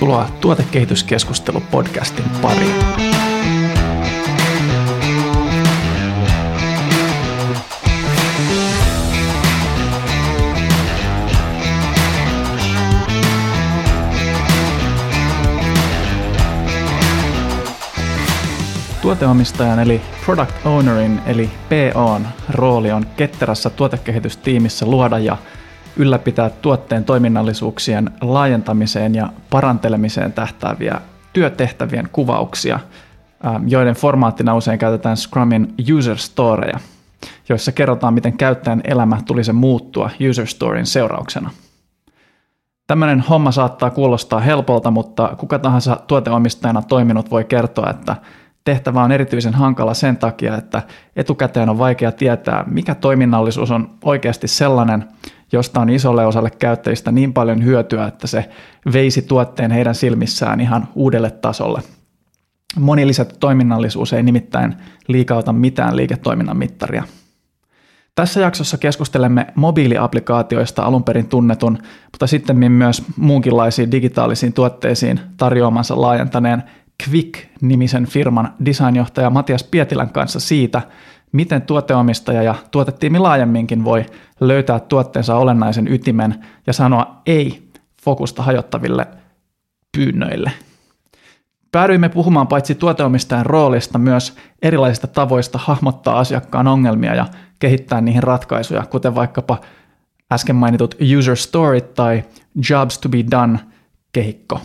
Tervetuloa Tuotekehityskeskustelu-podcastin pariin. Tuoteomistajan eli Product Ownerin eli POn rooli on ketterässä tuotekehitystiimissä luoda ja ylläpitää tuotteen toiminnallisuuksien laajentamiseen ja parantelemiseen tähtääviä työtehtävien kuvauksia, joiden formaattina usein käytetään Scrumin user storeja, joissa kerrotaan, miten käyttäjän elämä tulisi muuttua user storin seurauksena. Tämmöinen homma saattaa kuulostaa helpolta, mutta kuka tahansa tuoteomistajana toiminut voi kertoa, että tehtävä on erityisen hankala sen takia, että etukäteen on vaikea tietää, mikä toiminnallisuus on oikeasti sellainen, josta on isolle osalle käyttäjistä niin paljon hyötyä, että se veisi tuotteen heidän silmissään ihan uudelle tasolle. Moni lisätty toiminnallisuus ei nimittäin liikauta mitään liiketoiminnan mittaria. Tässä jaksossa keskustelemme mobiiliaplikaatioista alun perin tunnetun, mutta sitten myös muunkinlaisiin digitaalisiin tuotteisiin tarjoamansa laajentaneen Quick-nimisen firman designjohtaja Matias Pietilän kanssa siitä, miten tuoteomistaja ja tuotetiimi laajemminkin voi löytää tuotteensa olennaisen ytimen ja sanoa ei fokusta hajottaville pyynnöille. Päädyimme puhumaan paitsi tuoteomistajan roolista myös erilaisista tavoista hahmottaa asiakkaan ongelmia ja kehittää niihin ratkaisuja, kuten vaikkapa äsken mainitut user story tai jobs to be done kehikko.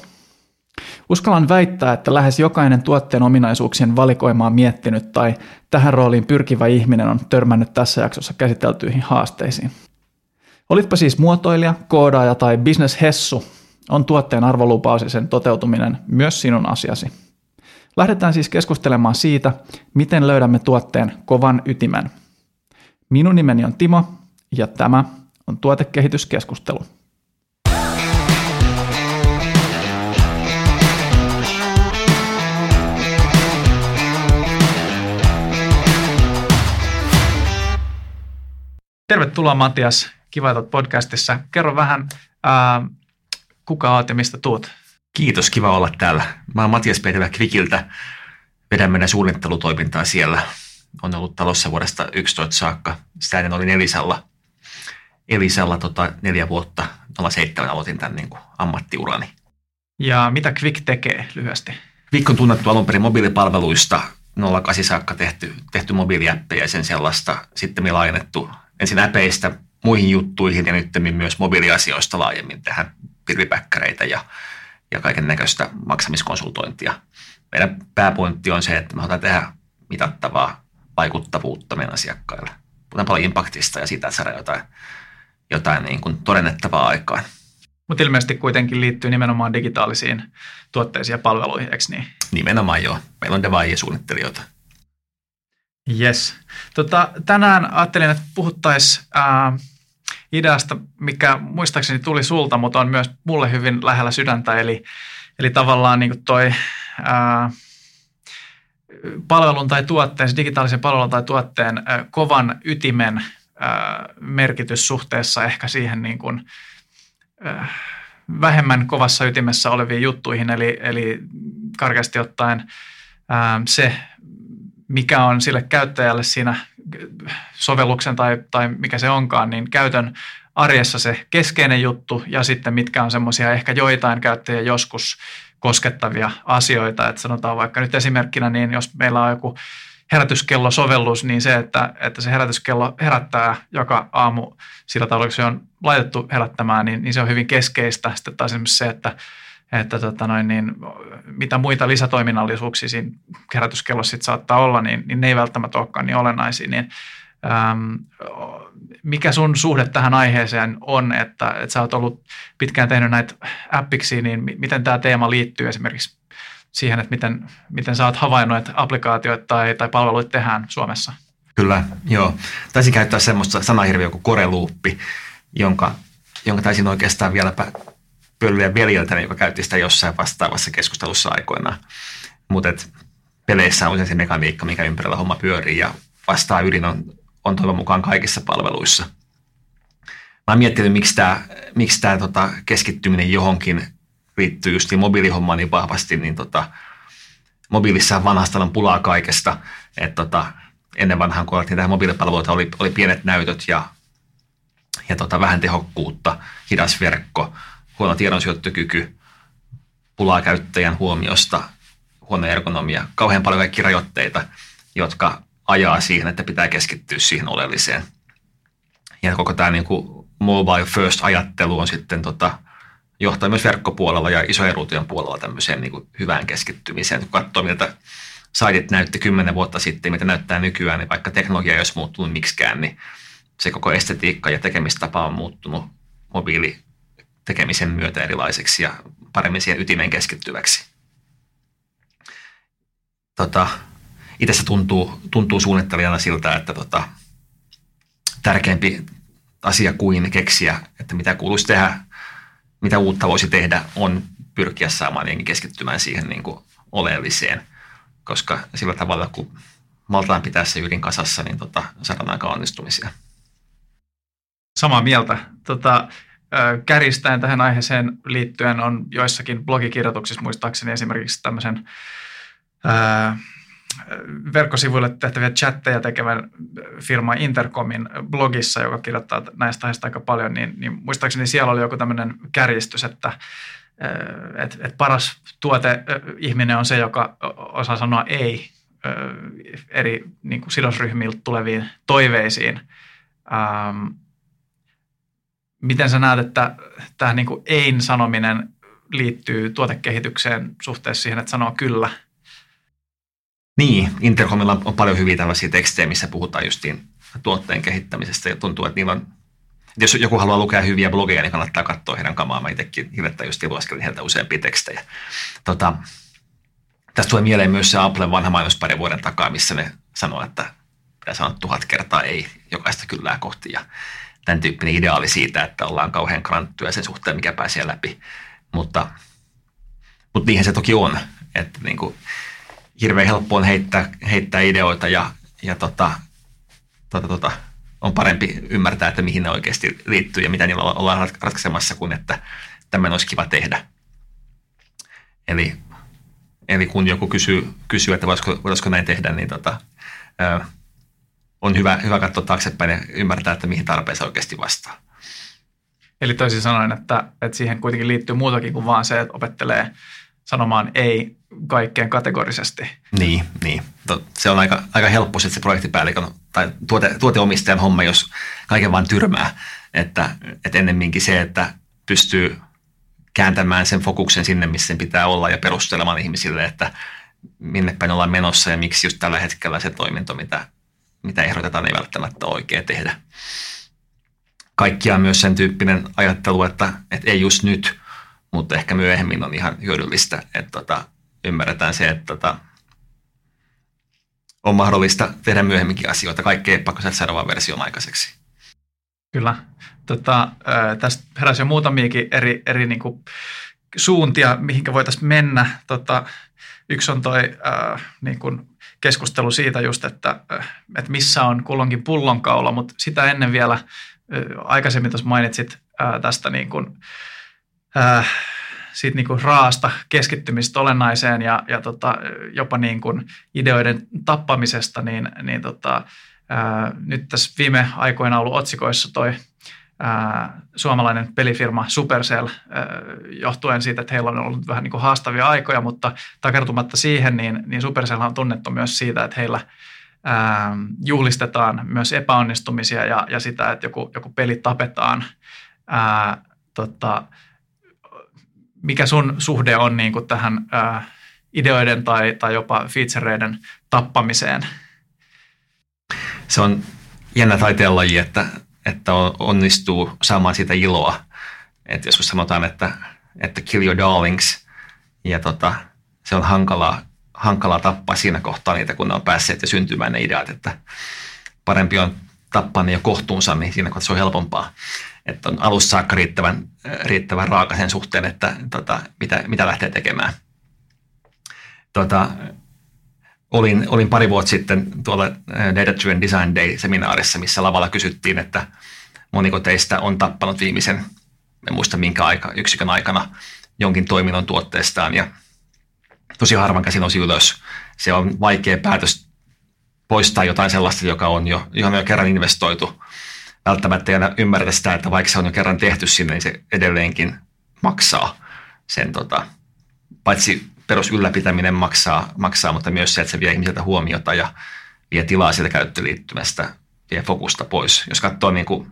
Uskallan väittää, että lähes jokainen tuotteen ominaisuuksien valikoimaa miettinyt tai tähän rooliin pyrkivä ihminen on törmännyt tässä jaksossa käsiteltyihin haasteisiin. Olitpa siis muotoilija, koodaaja tai hessu, on tuotteen arvolupaus ja sen toteutuminen myös sinun asiasi. Lähdetään siis keskustelemaan siitä, miten löydämme tuotteen kovan ytimen. Minun nimeni on Timo ja tämä on tuotekehityskeskustelu. Tervetuloa Matias, kiva, että podcastissa. Kerro vähän, ää, kuka olet ja mistä tuut? Kiitos, kiva olla täällä. Mä oon Matias Petävä Kvikiltä, vedän meidän suunnittelutoimintaa siellä. On ollut talossa vuodesta 11 saakka. Sitä ennen olin Elisalla, Elisalla tota, neljä vuotta. 07 aloitin tämän niin kuin ammattiurani. Ja mitä Quick tekee lyhyesti? Quick on tunnettu alun perin mobiilipalveluista. 08 saakka tehty, tehty mobiiliäppejä ja sen sellaista. Sitten me laajennettu ensin äpeistä muihin juttuihin ja nyt myös mobiiliasioista laajemmin tähän pilvipäkkäreitä ja, ja kaiken näköistä maksamiskonsultointia. Meidän pääpointti on se, että me halutaan tehdä mitattavaa vaikuttavuutta meidän asiakkaille. Puhutaan paljon impaktista ja siitä, että saadaan jotain, jotain niin kuin todennettavaa aikaan. Mutta ilmeisesti kuitenkin liittyy nimenomaan digitaalisiin tuotteisiin ja palveluihin, eikö niin? Nimenomaan joo. Meillä on devaajia suunnittelijoita. Yes. Tota, tänään ajattelin, että puhuttaisiin ideasta, mikä muistaakseni tuli sulta, mutta on myös mulle hyvin lähellä sydäntä, eli, eli tavallaan niin toi palvelun tai tuotteen, digitaalisen palvelun tai tuotteen ää, kovan ytimen ää, merkitys suhteessa ehkä siihen niin kuin, ää, vähemmän kovassa ytimessä oleviin juttuihin, eli, eli karkeasti ottaen se, mikä on sille käyttäjälle siinä sovelluksen tai, tai mikä se onkaan, niin käytön arjessa se keskeinen juttu ja sitten mitkä on semmoisia ehkä joitain käyttäjiä joskus koskettavia asioita. Että sanotaan vaikka nyt esimerkkinä, niin jos meillä on joku herätyskello-sovellus, niin se, että, että se herätyskello herättää joka aamu sillä tavalla, kun se on laitettu herättämään, niin, niin se on hyvin keskeistä. Sitten taas esimerkiksi se, että että tota noin, niin, mitä muita lisätoiminnallisuuksia siinä kerätyskellossa sit saattaa olla, niin, niin ne ei välttämättä olekaan niin olennaisia. Niin, äm, mikä sun suhde tähän aiheeseen on, että, että sä oot ollut pitkään tehnyt näitä appiksi, niin miten tämä teema liittyy esimerkiksi siihen, että miten, miten sä oot havainnut, että applikaatioita tai, tai palveluita tehdään Suomessa? Kyllä, joo. Taisin käyttää semmoista sanahirviöä kuin koreluuppi, jonka, jonka taisin oikeastaan vielä pöllyä veljeltäni, joka käytti sitä jossain vastaavassa keskustelussa aikoinaan. Mutta peleissä on usein se mekaniikka, mikä ympärillä homma pyörii ja vastaa ydin on, on toivon mukaan kaikissa palveluissa. Mä oon miettinyt, miksi tämä miksi tää, tota, keskittyminen johonkin liittyy just niin mobiilihommaan niin vahvasti, niin tota, mobiilissa vanhasta on pulaa kaikesta. että tota, ennen vanhaan, kun alettiin tähän mobiilipalveluita, oli, oli pienet näytöt ja, ja tota, vähän tehokkuutta, hidas verkko, huono tiedonsyöttökyky, pulaa käyttäjän huomiosta, huono ergonomia, kauhean paljon kaikki rajoitteita, jotka ajaa siihen, että pitää keskittyä siihen oleelliseen. Ja koko tämä niin kuin mobile first ajattelu on sitten tota, johtaa myös verkkopuolella ja isojen ruutujen puolella tämmöiseen niin kuin hyvään keskittymiseen. Kun katsoo, miltä saitit näytti kymmenen vuotta sitten, mitä näyttää nykyään, niin vaikka teknologia ei olisi muuttunut miksikään, niin se koko estetiikka ja tekemistapa on muuttunut mobiili tekemisen myötä erilaiseksi ja paremmin siihen ytimeen keskittyväksi. Tota, itse se tuntuu, tuntuu suunnittelijana siltä, että tota, tärkeämpi asia kuin keksiä, että mitä kuuluisi tehdä, mitä uutta voisi tehdä, on pyrkiä saamaan jengi keskittymään siihen niin kuin oleelliseen, koska sillä tavalla, kun maltaan pitää se ydin kasassa, niin tota, saadaan aika onnistumisia. Samaa mieltä. Tota, kärjistäen tähän aiheeseen liittyen on joissakin blogikirjoituksissa muistaakseni esimerkiksi tämmöisen ää, verkkosivuille tehtäviä chatteja tekevän firma Intercomin blogissa, joka kirjoittaa näistä aiheista aika paljon, niin, niin muistaakseni siellä oli joku tämmöinen kärjistys, että et, et paras tuote ihminen on se, joka osaa sanoa ei eri niin kuin sidosryhmiltä tuleviin toiveisiin. Ähm, miten sä näet, että tämä niin ein sanominen liittyy tuotekehitykseen suhteessa siihen, että sanoo kyllä? Niin, Intercomilla on paljon hyviä tällaisia tekstejä, missä puhutaan justiin tuotteen kehittämisestä ja tuntuu, että niillä on jos joku haluaa lukea hyviä blogeja, niin kannattaa katsoa heidän kamaa. Mä itsekin hivettä just lueskelin heiltä useampia tekstejä. Tota, tästä tulee mieleen myös se Applen vanha mainos parin vuoden takaa, missä ne sanoo, että pitää sanoa tuhat kertaa ei jokaista kyllää kohti. Ja tämän tyyppinen ideaali siitä, että ollaan kauhean kranttuja sen suhteen, mikä pääsee läpi. Mutta, mutta niinhän se toki on, että niin kuin, hirveän helppo on heittää, heittää ideoita ja, ja tota, tota, tota, on parempi ymmärtää, että mihin ne oikeasti liittyy ja mitä niillä ollaan ratkaisemassa, kuin että tämän olisi kiva tehdä. Eli, eli kun joku kysyy, kysyy että voisiko, voisiko näin tehdä, niin tota, on hyvä, hyvä katsoa taaksepäin ja ymmärtää, että mihin tarpeeseen oikeasti vastaa. Eli toisin sanoen, että, että siihen kuitenkin liittyy muutakin kuin vaan se, että opettelee sanomaan ei kaikkeen kategorisesti. Niin, niin. Se on aika, aika helppo se projektipäällikön tai tuote, tuoteomistajan homma, jos kaiken vaan tyrmää. Että, että ennemminkin se, että pystyy kääntämään sen fokuksen sinne, missä sen pitää olla ja perustelemaan ihmisille, että minne päin ollaan menossa ja miksi just tällä hetkellä se toiminto, mitä mitä ehdotetaan, ei välttämättä oikein tehdä. Kaikkia myös sen tyyppinen ajattelu, että, että ei just nyt, mutta ehkä myöhemmin on ihan hyödyllistä, että tota, ymmärretään se, että tota, on mahdollista tehdä myöhemminkin asioita. Kaikki ei pakko saada vaan version aikaiseksi. Kyllä. Tota, tästä heräsi jo muutamiakin eri, eri niin kuin suuntia, mihinkä voitaisiin mennä. Tota, yksi on toi äh, niin kuin keskustelu siitä just, että, äh, että missä on kulloinkin pullonkaula, mutta sitä ennen vielä äh, aikaisemmin tuossa mainitsit äh, tästä niin kuin, siitä niin kuin raasta keskittymistä olennaiseen ja, ja tota, jopa niin kuin ideoiden tappamisesta, niin, niin tota, ää, nyt tässä viime aikoina ollut otsikoissa toi ää, suomalainen pelifirma Supercell johtuen siitä, että heillä on ollut vähän niin kuin haastavia aikoja, mutta takertumatta siihen, niin, niin Supercell on tunnettu myös siitä, että heillä juhlistetaan myös epäonnistumisia ja, ja sitä, että joku, joku peli tapetaan. Ää, tota, mikä sun suhde on niin kuin tähän ää, ideoiden tai, tai jopa featureiden tappamiseen? Se on jännä taiteenlaji, että että onnistuu saamaan siitä iloa. Että joskus sanotaan, että, että kill your darlings, ja tota, se on hankalaa, hankalaa tappaa siinä kohtaa niitä, kun ne on päässeet ja syntymään ne ideat, että parempi on tappaa ne jo kohtuunsa, niin siinä kohtaa se on helpompaa. Että on alussa saakka riittävän, riittävän raaka sen suhteen, että tota, mitä, mitä lähtee tekemään. Tota, olin, olin pari vuotta sitten tuolla äh, Data Driven Design Day-seminaarissa, missä lavalla kysyttiin, että moniko teistä on tappanut viimeisen, en muista minkä aika, yksikön aikana jonkin toiminnon tuotteestaan ja tosi harvan käsin osi ylös. Se on vaikea päätös poistaa jotain sellaista, joka on jo, johon on jo kerran investoitu. Välttämättä ei aina ymmärrä sitä, että vaikka se on jo kerran tehty sinne, niin se edelleenkin maksaa sen, tota, paitsi perus ylläpitäminen maksaa, maksaa, mutta myös se, että se vie ihmisiltä huomiota ja vie tilaa sieltä käyttöliittymästä, vie fokusta pois. Jos katsoo niin kuin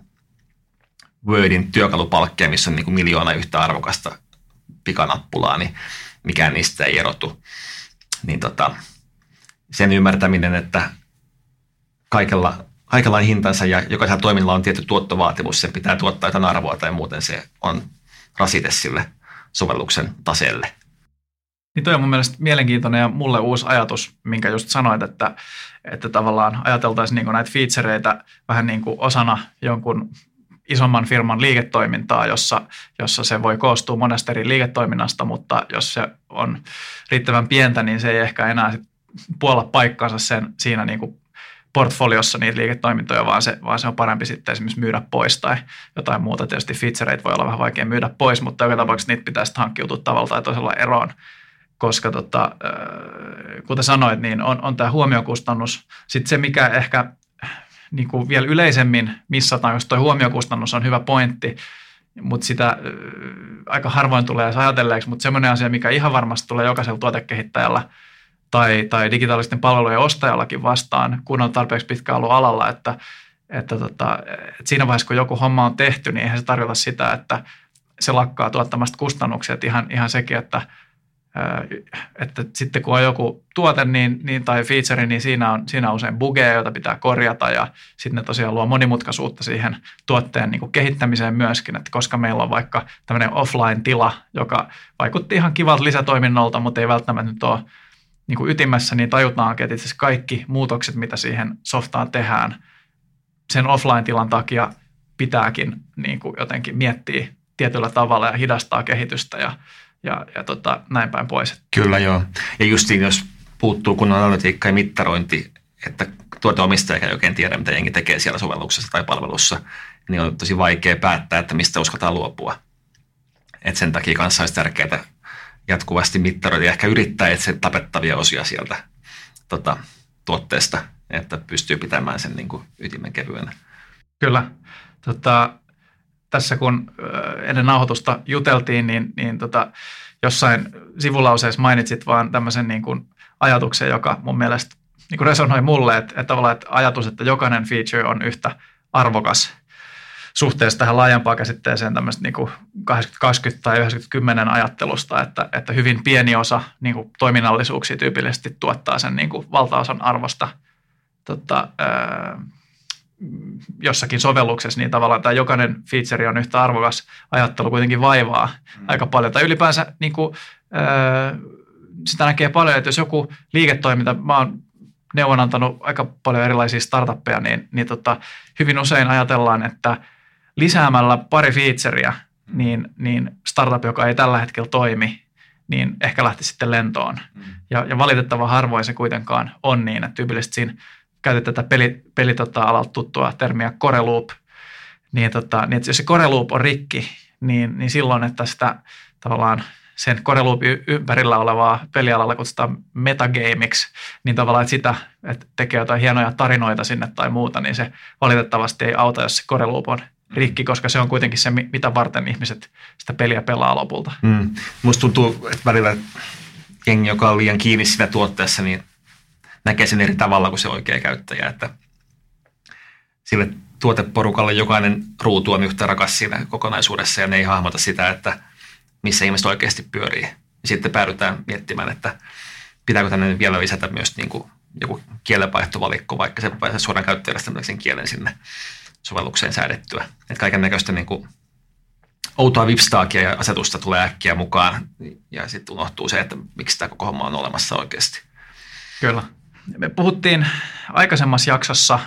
Wordin työkalupalkkeja, missä on niin kuin miljoona yhtä arvokasta pikanappulaa, niin mikään niistä ei erotu. Niin tota, sen ymmärtäminen, että kaikella, kaikella on hintansa ja jokaisella toiminnalla on tietty tuottovaatimus, se pitää tuottaa jotain arvoa tai muuten se on rasite sille sovelluksen taseelle. Niin toi on mun mielestä mielenkiintoinen ja mulle uusi ajatus, minkä just sanoit, että, että tavallaan ajateltaisiin niin näitä featureita vähän niin kuin osana jonkun isomman firman liiketoimintaa, jossa, jossa se voi koostua monesta eri liiketoiminnasta, mutta jos se on riittävän pientä, niin se ei ehkä enää puolla paikkaansa sen, siinä niin kuin portfoliossa niitä liiketoimintoja, vaan se, vaan se on parempi sitten esimerkiksi myydä pois tai jotain muuta. Tietysti featureita voi olla vähän vaikea myydä pois, mutta joka tapauksessa niitä pitäisi hankkiutua tavalla tai toisella eroon, koska tota, kuten sanoit, niin on, on tämä huomiokustannus. Sitten se, mikä ehkä niin kuin vielä yleisemmin missataan, jos tuo huomiokustannus on hyvä pointti, mutta sitä äh, aika harvoin tulee edes ajatelleeksi, mutta semmoinen asia, mikä ihan varmasti tulee jokaisella tuotekehittäjällä tai, tai digitaalisten palvelujen ostajallakin vastaan, kun on tarpeeksi pitkä ollut alalla, että, että, tota, että siinä vaiheessa, kun joku homma on tehty, niin eihän se tarkoita sitä, että se lakkaa tuottamasta kustannuksia. Että ihan, ihan sekin, että – että sitten kun on joku tuote niin, niin, tai feature, niin siinä on, siinä on usein bugeja, joita pitää korjata ja sitten ne tosiaan luo monimutkaisuutta siihen tuotteen niin kuin kehittämiseen myöskin, että koska meillä on vaikka tämmöinen offline-tila, joka vaikutti ihan kivalta lisätoiminnolta, mutta ei välttämättä nyt ole niin kuin ytimessä, niin tajutaankin, että itse kaikki muutokset, mitä siihen softaan tehdään, sen offline-tilan takia pitääkin niin kuin jotenkin miettiä tietyllä tavalla ja hidastaa kehitystä ja ja, ja tota, näin päin pois. Kyllä joo. Ja justiin jos puuttuu kunnon analytiikka ja mittarointi, että tuoteomistaja ei oikein tiedä, mitä jengi tekee siellä sovelluksessa tai palvelussa, niin on tosi vaikea päättää, että mistä uskotaan luopua. Et sen takia kanssa olisi tärkeää jatkuvasti mittaroida ja ehkä yrittää etsiä tapettavia osia sieltä tota, tuotteesta, että pystyy pitämään sen niin kuin ytimen kevyenä. Kyllä. Tota, tässä kun ennen nauhoitusta juteltiin, niin, niin tota, jossain sivulauseessa mainitsit vaan tämmöisen niin kuin ajatuksen, joka mun mielestä niin kuin resonoi mulle, että, että tavallaan että ajatus, että jokainen feature on yhtä arvokas suhteessa tähän laajempaan käsitteeseen tämmöistä niin 80-20 tai 90-10 ajattelusta, että, että hyvin pieni osa niin kuin toiminnallisuuksia tyypillisesti tuottaa sen niin kuin valtaosan arvosta. Tota, ää, jossakin sovelluksessa, niin tavallaan tämä jokainen feature on yhtä arvokas ajattelu kuitenkin vaivaa mm. aika paljon. Tai ylipäänsä niin kuin, äh, sitä näkee paljon, että jos joku liiketoiminta, mä oon neuvon antanut aika paljon erilaisia startuppeja, niin, niin tota, hyvin usein ajatellaan, että lisäämällä pari featurea, mm. niin, niin startup, joka ei tällä hetkellä toimi, niin ehkä lähti sitten lentoon. Mm. Ja, ja valitettavan harvoin se kuitenkaan on niin, että tyypillisesti siinä käytit tätä peli, peli tota, alalta tuttua termiä core loop, niin, tota, niin että jos se core loop on rikki, niin, niin silloin, että sitä tavallaan sen core loopin ympärillä olevaa pelialalla kutsutaan metagamiksi, niin tavallaan, että sitä, että tekee jotain hienoja tarinoita sinne tai muuta, niin se valitettavasti ei auta, jos se core loop on rikki, koska se on kuitenkin se, mitä varten ihmiset sitä peliä pelaa lopulta. Mm. Musta tuntuu, että välillä jengi, joka on liian kiinni siinä tuotteessa, niin näkee sen eri tavalla kuin se oikea käyttäjä, että sille tuoteporukalle jokainen ruutu on yhtä rakas siinä kokonaisuudessa ja ne ei hahmota sitä, että missä ihmiset oikeasti pyörii. Sitten päädytään miettimään, että pitääkö tänne vielä lisätä myös niin kuin joku kielenvaihtovalikko, vaikka se pääsee suoraan käyttäjälle sen kielen sinne sovellukseen säädettyä. Että kaiken näköistä niin kuin outoa vipstaakia ja asetusta tulee äkkiä mukaan ja sitten unohtuu se, että miksi tämä koko homma on olemassa oikeasti. Kyllä. Me puhuttiin aikaisemmassa jaksossa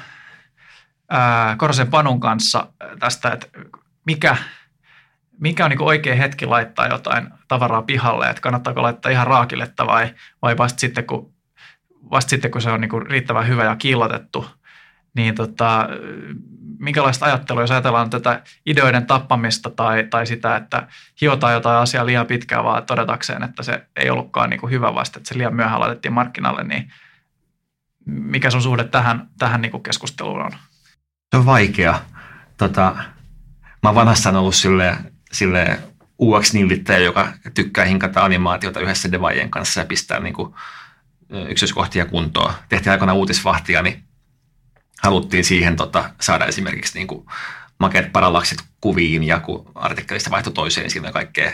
Korosen Panun kanssa tästä, että mikä, mikä on niin oikea hetki laittaa jotain tavaraa pihalle, että kannattaako laittaa ihan raakiletta vai, vai vasta, sitten, kun, vasta sitten, kun se on niin riittävän hyvä ja kiillotettu, niin tota, minkälaista ajattelua, jos ajatellaan tätä ideoiden tappamista tai, tai sitä, että hiotaan jotain asiaa liian pitkään vaan todetakseen, että se ei ollutkaan niin hyvä vasta, että se liian myöhään laitettiin markkinalle, niin mikä sun suhde tähän, tähän niin keskusteluun on? Se on vaikea. Tota, mä vanhastaan ollut sille, sille UX-nillittäjä, joka tykkää hinkata animaatiota yhdessä devaajien kanssa ja pistää niin kuin yksityiskohtia kuntoon. Tehtiin aikana uutisvahtia, niin haluttiin siihen tota, saada esimerkiksi niin kuin makeat parallakset kuviin ja kun artikkelista vaihtoi toiseen, siinä kaikkea,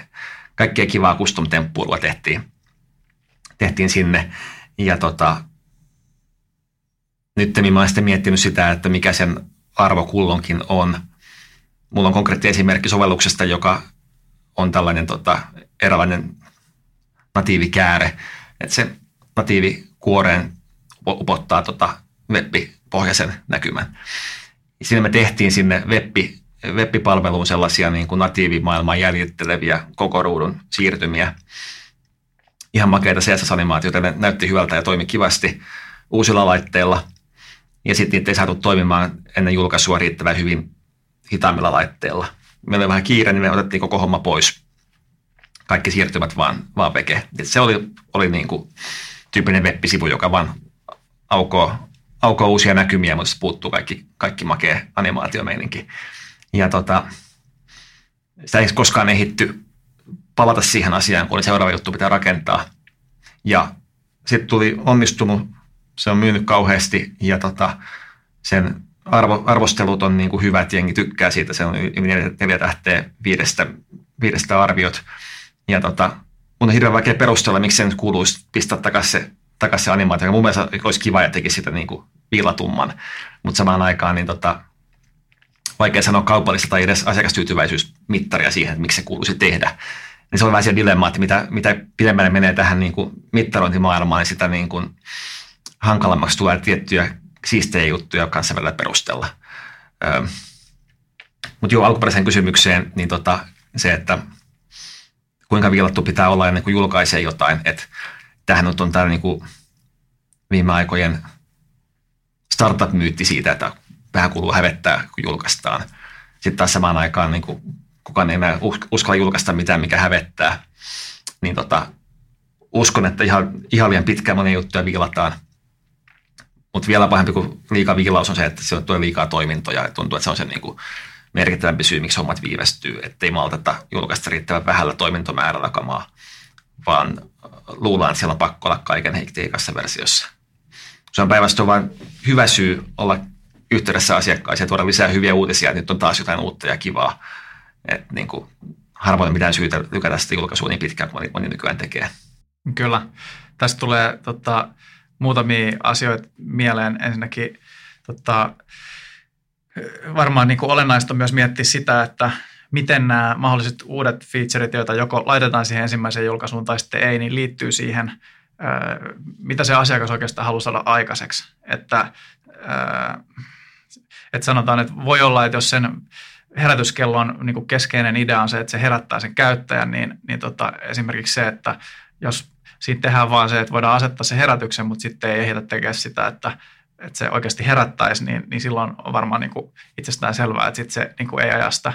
kaikkea kivaa custom temppuilua tehtiin, tehtiin sinne. Ja tota, nyt mä olen sitten miettinyt sitä, että mikä sen arvo kullonkin on. Mulla on konkreettinen esimerkki sovelluksesta, joka on tällainen tota, eräänlainen natiivikääre, että se natiivikuoreen upottaa tota, web-pohjaisen näkymän. Siinä me tehtiin sinne web, web-palveluun sellaisia niin kuin natiivimaailman jäljitteleviä koko ruudun siirtymiä. Ihan makeita CSS-animaatioita, ne näytti hyvältä ja toimi kivasti uusilla laitteilla. Ja sitten niitä ei saatu toimimaan ennen julkaisua riittävän hyvin hitaimmilla laitteilla. Meillä oli vähän kiire, niin me otettiin koko homma pois. Kaikki siirtymät vaan, vaan veke. Et se oli, oli niin kuin tyyppinen web-sivu, joka vaan aukoo aukoo uusia näkymiä, mutta puuttuu kaikki, kaikki makea animaatiomeininki. Ja tota, sitä ei koskaan ehitty palata siihen asiaan, kun oli seuraava juttu pitää rakentaa. Ja sitten tuli onnistunut, se on myynyt kauheasti ja tota, sen arvo, arvostelut on niin kuin hyvät, jengi tykkää siitä, se on yli neljä tähteä viidestä, viidestä arviot. Ja tota, mun on hirveän vaikea perustella, miksi sen kuuluisi pistää takaisin se takaisin se animaatio. Mun mielestä olisi kiva ja teki sitä niin kuin viilatumman, mutta samaan aikaan niin tota, vaikea sanoa kaupallista tai edes asiakastyytyväisyysmittaria siihen, että miksi se kuuluisi tehdä. Niin se on vähän se dilemma, että mitä, mitä pidemmälle menee tähän niin kuin mittarointimaailmaan, niin sitä niin kuin hankalammaksi tulee tiettyjä siistejä juttuja kanssa välillä perustella. Mutta joo, alkuperäiseen kysymykseen, niin tota, se, että kuinka viilattu pitää olla ennen kuin julkaisee jotain, että tähän on tämä niin kuin viime aikojen startup-myytti siitä, että vähän kuuluu hävettää, kun julkaistaan. Sitten taas samaan aikaan niin kuin, kukaan ei enää uskalla julkaista mitään, mikä hävettää. Niin tota, uskon, että ihan, ihan liian pitkään monia juttuja viilataan. Mutta vielä pahempi kuin liikaa viilaus on se, että se on liikaa toimintoja. Ja tuntuu, että se on se niin merkittävämpi syy, miksi hommat viivästyy. Että ei malteta julkaista riittävän vähällä toimintomäärällä kamaa, vaan luullaan, että siellä on pakko olla kaiken hektiikassa versiossa. Se on päivästä vain hyvä syy olla yhteydessä asiakkaisiin ja tuoda lisää hyviä uutisia, että nyt on taas jotain uutta ja kivaa. Että niin kuin, harvoin mitään syytä lykätä sitä julkaisua niin pitkään kuin moni nykyään tekee. Kyllä. Tästä tulee tota, muutamia asioita mieleen. Ensinnäkin tota, varmaan niin kuin olennaista on myös miettiä sitä, että miten nämä mahdolliset uudet featureit, joita joko laitetaan siihen ensimmäiseen julkaisuun tai sitten ei, niin liittyy siihen, mitä se asiakas oikeastaan haluaa saada aikaiseksi. Että, että sanotaan, että voi olla, että jos sen herätyskellon niin kuin keskeinen idea on se, että se herättää sen käyttäjän, niin, niin tota, esimerkiksi se, että jos siitä tehdään vaan se, että voidaan asettaa se herätyksen, mutta sitten ei ehditä tekemään sitä, että, että se oikeasti herättäisi, niin, niin silloin on varmaan niin kuin itsestään selvää, että sitten se niin kuin ei aja sitä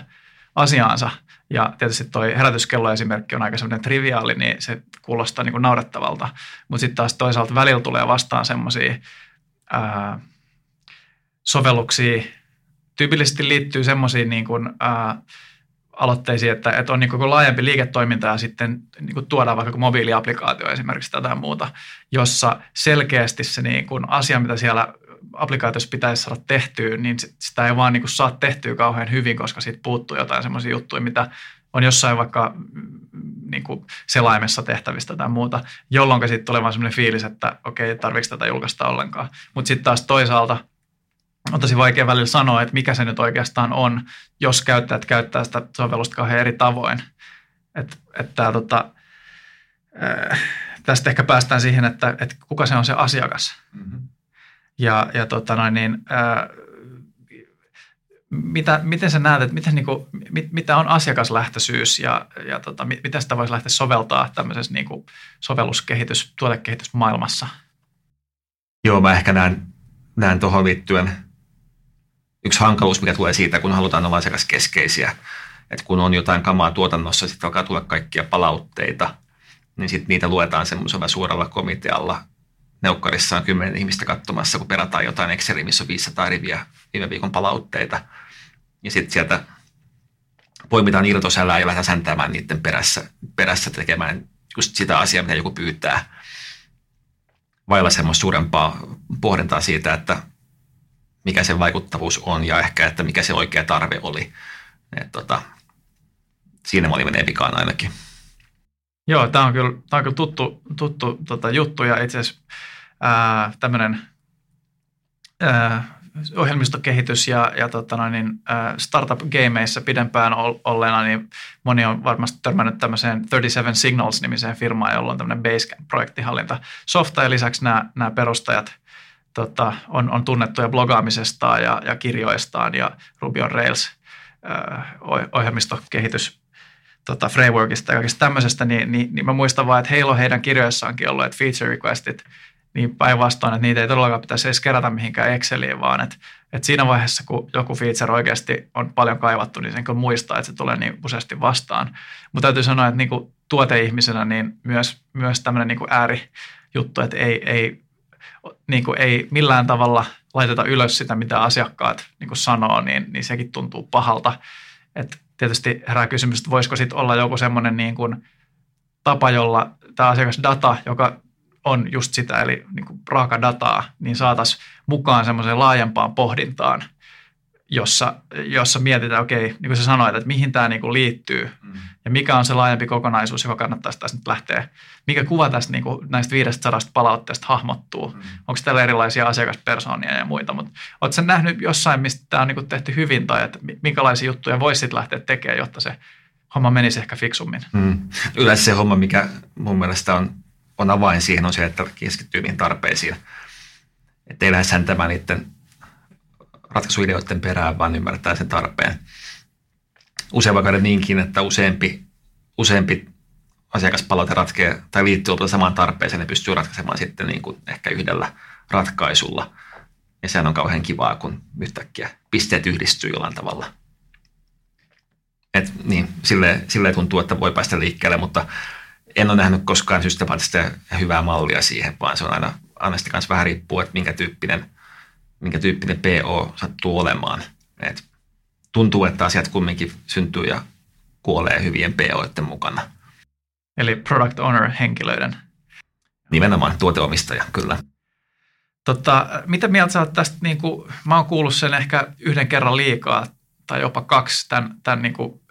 asiaansa. Ja tietysti tuo herätyskello-esimerkki on aika semmoinen triviaali, niin se kuulostaa niin kuin naurettavalta. Mutta sitten taas toisaalta välillä tulee vastaan semmoisia sovelluksia, tyypillisesti liittyy semmoisiin niin kuin, ää, aloitteisiin, että, että on niin kuin laajempi liiketoiminta ja sitten niin kuin tuodaan vaikka mobiiliaplikaatio esimerkiksi tätä muuta, jossa selkeästi se niin kuin asia, mitä siellä applikaatiossa pitäisi saada tehtyä, niin sitä ei vaan niin kuin saa tehtyä kauhean hyvin, koska siitä puuttuu jotain semmoisia juttuja, mitä on jossain vaikka mm, niin kuin selaimessa tehtävistä tai muuta, jolloin sitten tulee vaan semmoinen fiilis, että okei, tarvitsetko tätä julkaista ollenkaan. Mutta sitten taas toisaalta on tosi vaikea välillä sanoa, että mikä se nyt oikeastaan on, jos käyttäjät käyttää sitä sovellusta kauhean eri tavoin. Että et tota, äh, tästä ehkä päästään siihen, että, että kuka se on se asiakas. Mm-hmm. Ja, ja tota noin, niin, ää, mitä, miten sä näet, että miten, niin kuin, mit, mitä on asiakaslähtöisyys ja, ja tota, miten sitä voisi lähteä soveltaa tämmöisessä niin kuin sovelluskehitys, tuotekehitysmaailmassa? Joo, mä ehkä näen, näen tuohon liittyen yksi hankaluus, mikä tulee siitä, kun halutaan olla asiakaskeskeisiä, että kun on jotain kamaa tuotannossa, sitten alkaa tulla kaikkia palautteita, niin sitten niitä luetaan semmoisella suoralla komitealla. Neukkarissa on kymmenen ihmistä katsomassa, kun perataan jotain Exceliä, missä on 500 riviä viime viikon palautteita. Ja sitten sieltä poimitaan irtosälää ja lähdetään säntämään niiden perässä, perässä tekemään just sitä asiaa, mitä joku pyytää. Vailla semmoista suurempaa pohdintaa siitä, että mikä se vaikuttavuus on ja ehkä, että mikä se oikea tarve oli. Et tota, siinä oli menee vikaan ainakin. Joo, tämä on kyllä, tämä on kyllä tuttu, tuttu tota, juttu ja itse asiassa tämmöinen ohjelmistokehitys ja, ja tota noin, niin, startup-gameissa pidempään olleena, niin moni on varmasti törmännyt tämmöiseen 37 Signals-nimiseen firmaan, jolla on tämmöinen Basecamp-projektihallinta softa ja lisäksi nämä, nämä perustajat tota, on, on tunnettuja blogaamisestaan ja, ja kirjoistaan ja Ruby on Rails ohjelmistokehitys tota, frameworkista ja kaikesta tämmöisestä, niin, niin, niin mä muistan vaan, että heillä on heidän kirjoissaankin ollut, että feature requestit, niin päinvastoin, että niitä ei todellakaan pitäisi edes kerätä mihinkään Exceliin, vaan että, että siinä vaiheessa, kun joku feature oikeasti on paljon kaivattu, niin sen kyllä muistaa, että se tulee niin useasti vastaan. Mutta täytyy sanoa, että niin kuin tuoteihmisenä niin myös, myös tämmöinen niin kuin äärijuttu, että ei, ei, niin kuin ei millään tavalla laiteta ylös sitä, mitä asiakkaat niin kuin sanoo, niin, niin sekin tuntuu pahalta. Että tietysti herää kysymys, että voisiko sitten olla joku semmoinen niin kuin tapa, jolla tämä asiakasdata, joka on just sitä, eli niin kuin raakadataa, niin saataisiin mukaan semmoiseen laajempaan pohdintaan, jossa, jossa mietitään, okei, niin kuin sä sanoit, että mihin tämä niin kuin liittyy. Ja mikä on se laajempi kokonaisuus, joka kannattaisi tässä nyt lähteä, mikä kuva tästä niin kuin näistä 500 palautteesta hahmottuu, mm. onko täällä erilaisia asiakaspersoonia ja muita, mutta oletko sä nähnyt jossain, mistä tämä on niin kuin tehty hyvin tai että minkälaisia juttuja voisi sitten lähteä tekemään, jotta se homma menisi ehkä fiksummin? Mm. Yleensä se homma, mikä mun mielestä on on avain siihen on se, että keskittyy niihin tarpeisiin. Että ei lähde säntämään niiden ratkaisuideoiden perään, vaan ymmärtää sen tarpeen. Usein vaikka niinkin, että useampi, useampi asiakaspalaute ratkee tai liittyy samaan tarpeeseen, ne pystyy ratkaisemaan sitten niin kuin ehkä yhdellä ratkaisulla. Ja sehän on kauhean kivaa, kun yhtäkkiä pisteet yhdistyy jollain tavalla. Et niin, sille, sille tuntuu, että voi päästä liikkeelle, mutta en ole nähnyt koskaan systemaattista ja hyvää mallia siihen, vaan se on aina, aina sitten kanssa vähän riippuu, että minkä tyyppinen, minkä tyyppinen PO sattuu olemaan. Et tuntuu, että asiat kumminkin syntyy ja kuolee hyvien POiden mukana. Eli product owner-henkilöiden. Nimenomaan tuoteomistaja, kyllä. Tota, mitä mieltä sä oot tästä, niin kuin, mä oon kuullut sen ehkä yhden kerran liikaa tai jopa kaksi tämän, tämän niin kuin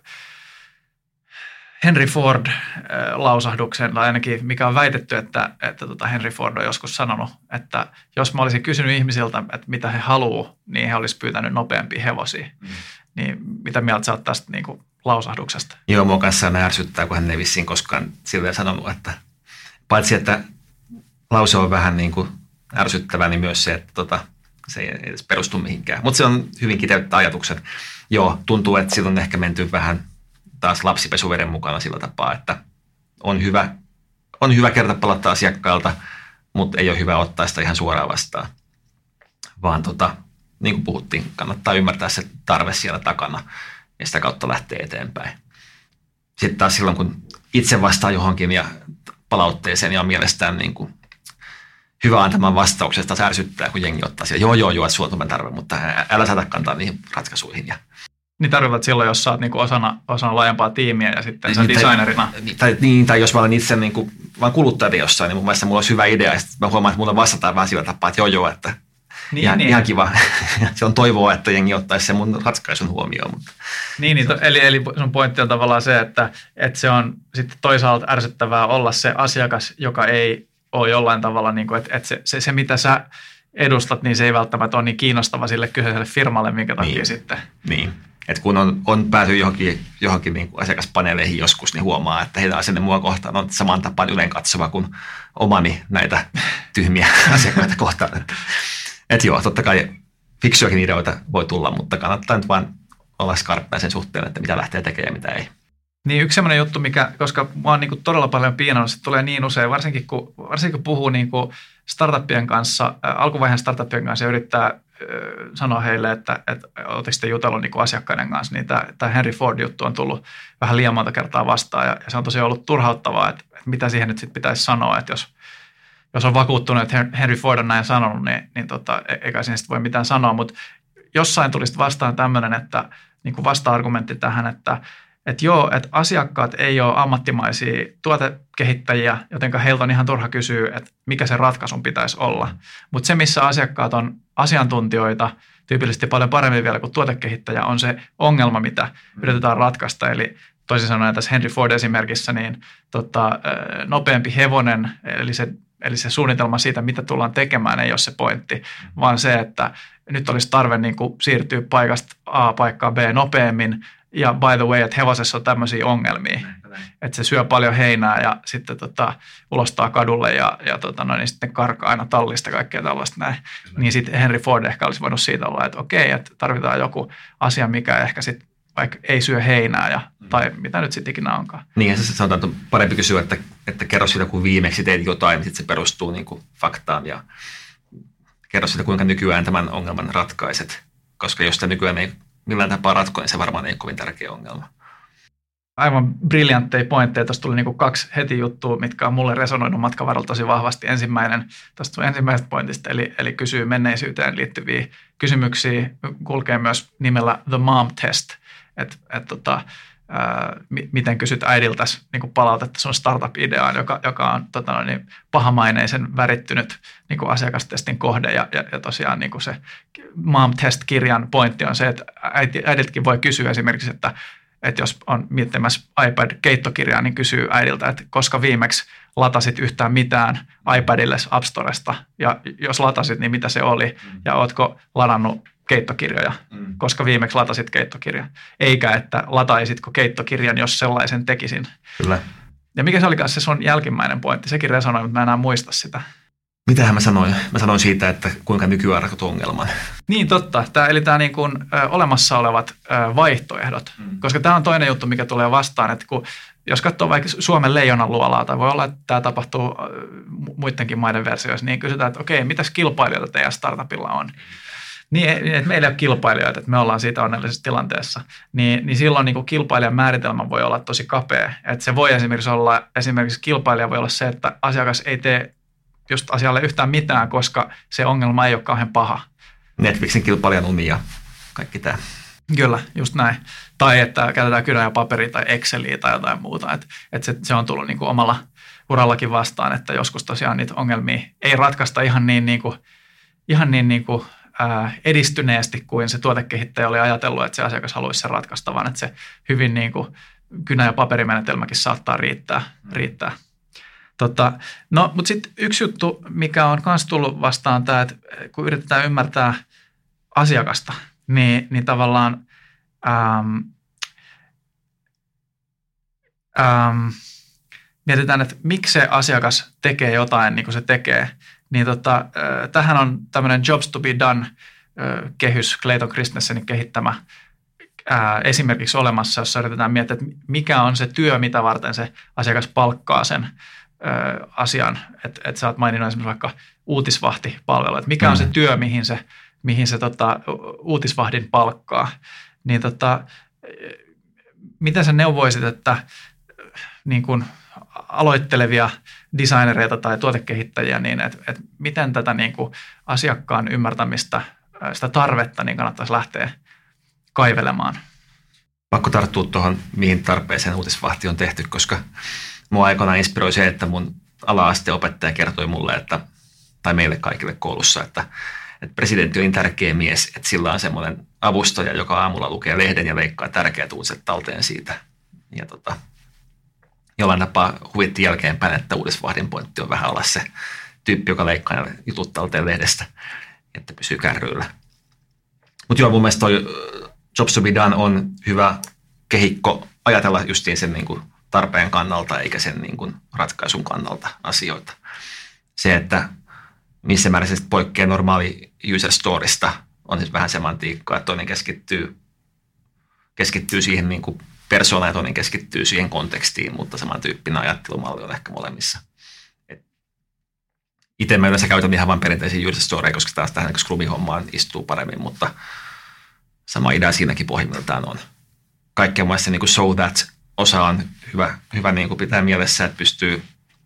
Henry Ford-lausahduksen, tai ainakin mikä on väitetty, että, että tota Henry Ford on joskus sanonut, että jos mä olisin kysynyt ihmisiltä, että mitä he haluaa, niin he olisivat pyytänyt nopeampia hevosia. Mm. Niin mitä mieltä sä oot tästä niin kuin, lausahduksesta? Joo, mua kanssa aina ärsyttää, kun hän ei vissiin koskaan silleen sanonut, että paitsi että lause on vähän niin kuin ärsyttävä, niin myös se, että tota, se ei edes perustu mihinkään. Mutta se on hyvin kiteyttä ajatukset. Joo, tuntuu, että silloin ehkä menty vähän – taas lapsipesuveden mukana sillä tapaa, että on hyvä, on hyvä kerta palata asiakkailta, mutta ei ole hyvä ottaa sitä ihan suoraan vastaan. Vaan tota, niin kuin puhuttiin, kannattaa ymmärtää se tarve siellä takana ja sitä kautta lähtee eteenpäin. Sitten taas silloin, kun itse vastaa johonkin ja palautteeseen ja on mielestään niin kuin hyvä antamaan vastauksesta, särsyttää, kun jengi ottaa siellä, joo, joo, joo, että sulla tarve, mutta älä saata kantaa niihin ratkaisuihin ja niin tarkoitat silloin, jos sä oot niinku osana, osana laajempaa tiimiä ja sitten sä niin, designerina. Tai, tai, niin, tai jos mä olen itse niinku, vaan kuluttaja jossain, niin mun mielestä mulla olisi hyvä idea. Ja sitten mä huomaan, että mulla vastataan vähän sillä tapaa, että joo joo, että niin, ihan, niin. ihan kiva. se on toivoa, että jengi ottaisi sen mun ratkaisun huomioon. Mutta niin, niin to, eli, eli sun pointti on tavallaan se, että, että se on sitten toisaalta ärsyttävää olla se asiakas, joka ei ole jollain tavalla, niin kuin, että, että se, se, se mitä sä edustat, niin se ei välttämättä ole niin kiinnostava sille kyseiselle firmalle, minkä takia niin. sitten. Niin. Et kun on, on päässyt johonkin, johonkin niin kuin asiakaspaneeleihin joskus, niin huomaa, että heidän asenne mua kohtaan on saman tapaan yleen katsova kuin omani näitä tyhmiä asiakkaita kohtaan. Että joo, totta kai fiksuakin ideoita voi tulla, mutta kannattaa nyt vaan olla skarppia sen suhteen, että mitä lähtee tekemään ja mitä ei. Niin yksi sellainen juttu, mikä, koska mä oon niin todella paljon piinannut, se tulee niin usein, varsinkin kun, varsinkin kun puhuu niin kuin startuppien kanssa, äh, alkuvaiheen startuppien kanssa ja yrittää sanoa heille, että, että olette jutellut niin asiakkaiden kanssa, niin tämä, tämä Henry Ford-juttu on tullut vähän liian monta kertaa vastaan ja, ja se on tosiaan ollut turhauttavaa, että, että mitä siihen nyt sitten pitäisi sanoa, että jos, jos on vakuuttunut, että Henry Ford on näin sanonut, niin, niin tota, e, eikä sitten voi mitään sanoa, mutta jossain tulisi vastaan tämmöinen, että niin kuin vasta-argumentti tähän, että, että joo, että asiakkaat ei ole ammattimaisia tuotekehittäjiä, joten heiltä on ihan turha kysyä, että mikä se ratkaisun pitäisi olla. Mutta se, missä asiakkaat on asiantuntijoita, tyypillisesti paljon paremmin vielä kuin tuotekehittäjä, on se ongelma, mitä yritetään ratkaista. Eli toisin sanoen tässä Henry Ford esimerkissä, niin tota, nopeampi hevonen, eli se, eli se suunnitelma siitä, mitä tullaan tekemään, ei ole se pointti, vaan se, että nyt olisi tarve niin kuin siirtyä paikasta A paikkaan B nopeammin, ja by the way, että hevosessa on tämmöisiä ongelmia, että se syö paljon heinää ja sitten tota, ulostaa kadulle ja, ja tota, no, niin sitten karkaa aina tallista kaikkea tällaista näin. Niin sitten Henry Ford ehkä olisi voinut siitä olla, että okei, että tarvitaan joku asia, mikä ehkä sitten vaikka ei syö heinää ja, mm. tai mitä nyt sitten ikinä onkaan. Niin ja se sanotaan, että on parempi kysyä, että, että kerro siitä, kun viimeksi teit jotain, niin sitten se perustuu niin kuin faktaan ja kerro siitä, kuinka nykyään tämän ongelman ratkaiset. Koska jos sitä nykyään ei millään tapaa ratkoa, niin se varmaan ei ole kovin tärkeä ongelma. Aivan briljantteja pointteja. Tuosta tuli niin kaksi heti juttua, mitkä on mulle resonoinut matkan varrella tosi vahvasti. Ensimmäinen tuosta ensimmäisestä pointista, eli, eli kysyy menneisyyteen liittyviä kysymyksiä. Kulkee myös nimellä The Mom Test. Että et, tota, ää, miten kysyt äidiltä niin palautetta sun startup-ideaan, joka, joka on tota, niin, pahamaineisen värittynyt niin kuin asiakastestin kohde. Ja, ja, ja tosiaan niin kuin se Mom Test-kirjan pointti on se, että äiti, äidiltäkin voi kysyä esimerkiksi, että, että jos on miettimässä iPad-keittokirjaa, niin kysyy äidiltä, että koska viimeksi latasit yhtään mitään iPadille App Storesta, ja jos latasit, niin mitä se oli, ja ootko ladannut keittokirjoja, mm. koska viimeksi latasit keittokirjan. Eikä, että lataisitko keittokirjan, jos sellaisen tekisin. Kyllä. Ja mikä se olikaan se sun jälkimmäinen pointti? Sekin resonoi, mutta mä enää muista sitä. Mitähän mä sanoin? Mä sanoin siitä, että kuinka nykyään ratkot ongelman. Niin totta. Tää, eli tämä niinku, olemassa olevat ö, vaihtoehdot. Mm. Koska tämä on toinen juttu, mikä tulee vastaan, että kun jos katsoo vaikka Suomen leijonan luolaa, tai voi olla, että tämä tapahtuu muidenkin maiden versioissa, niin kysytään, että okei, mitäs kilpailijoita teidän startupilla on? Niin, että meillä ei ole kilpailijoita, että me ollaan siitä onnellisessa tilanteessa, niin, niin silloin niin kuin kilpailijan määritelmä voi olla tosi kapea. Että se voi esimerkiksi olla, esimerkiksi kilpailija voi olla se, että asiakas ei tee just asialle yhtään mitään, koska se ongelma ei ole kauhean paha. Netflixin kilpailijan umia, kaikki tämä. Kyllä, just näin. Tai että käytetään kynä ja paperi tai Exceliä tai jotain muuta. Että et se, se on tullut niin kuin omalla urallakin vastaan, että joskus tosiaan niitä ongelmia ei ratkaista ihan niin, niin kuin, ihan niin, niin kuin edistyneesti kuin se tuotekehittäjä oli ajatellut, että se asiakas haluaisi sen ratkaista, vaan että se hyvin niin kuin kynä- ja paperimenetelmäkin saattaa riittää. Riittää. Tota, no, mutta sitten yksi juttu, mikä on myös tullut vastaan tämä, että kun yritetään ymmärtää asiakasta, niin, niin tavallaan äm, äm, mietitään, että miksi se asiakas tekee jotain niin kuin se tekee – niin tota, tähän on tämmöinen Jobs to be done kehys Clayton Christensenin kehittämä ää, esimerkiksi olemassa, jossa yritetään miettiä, että mikä on se työ, mitä varten se asiakas palkkaa sen asian. Että et sä oot maininnut esimerkiksi vaikka uutisvahtipalvelu, että mikä on se mm. työ, mihin se, mihin se tota, uutisvahdin palkkaa. Niin tota, miten sä neuvoisit, että niin kun aloittelevia designereita tai tuotekehittäjiä, niin että et miten tätä niin kuin asiakkaan ymmärtämistä, sitä tarvetta, niin kannattaisi lähteä kaivelemaan. Pakko tarttua tuohon, mihin tarpeeseen uutisvahti on tehty, koska mua aikoinaan inspiroi se, että mun ala-asteopettaja kertoi mulle, että, tai meille kaikille koulussa, että, että presidentti on tärkeä mies, että sillä on semmoinen avustaja, joka aamulla lukee lehden ja leikkaa tärkeät uutiset talteen siitä. Ja tota, jollain tapaa huvitti jälkeenpäin, että uudisvahdin pointti on vähän olla se tyyppi, joka leikkaa jutut talteen lehdestä, että pysyy kärryillä. Mutta joo, mun mielestä toi Jobs to be done on hyvä kehikko ajatella justiin sen niin kuin tarpeen kannalta eikä sen niin kuin ratkaisun kannalta asioita. Se, että missä määrin se poikkeaa normaali user storysta, on siis vähän semantiikkaa, että toinen keskittyy, keskittyy siihen niin kuin persona ja toinen keskittyy siihen kontekstiin, mutta samantyyppinen ajattelumalli on ehkä molemmissa. Itse mä yleensä käytän ihan vain perinteisiä story, koska taas tähän niin Scrumin-hommaan istuu paremmin, mutta sama idea siinäkin pohjimmiltaan on. Kaikkea muassa niin show that osa on hyvä, hyvä niin kuin pitää mielessä, että pystyy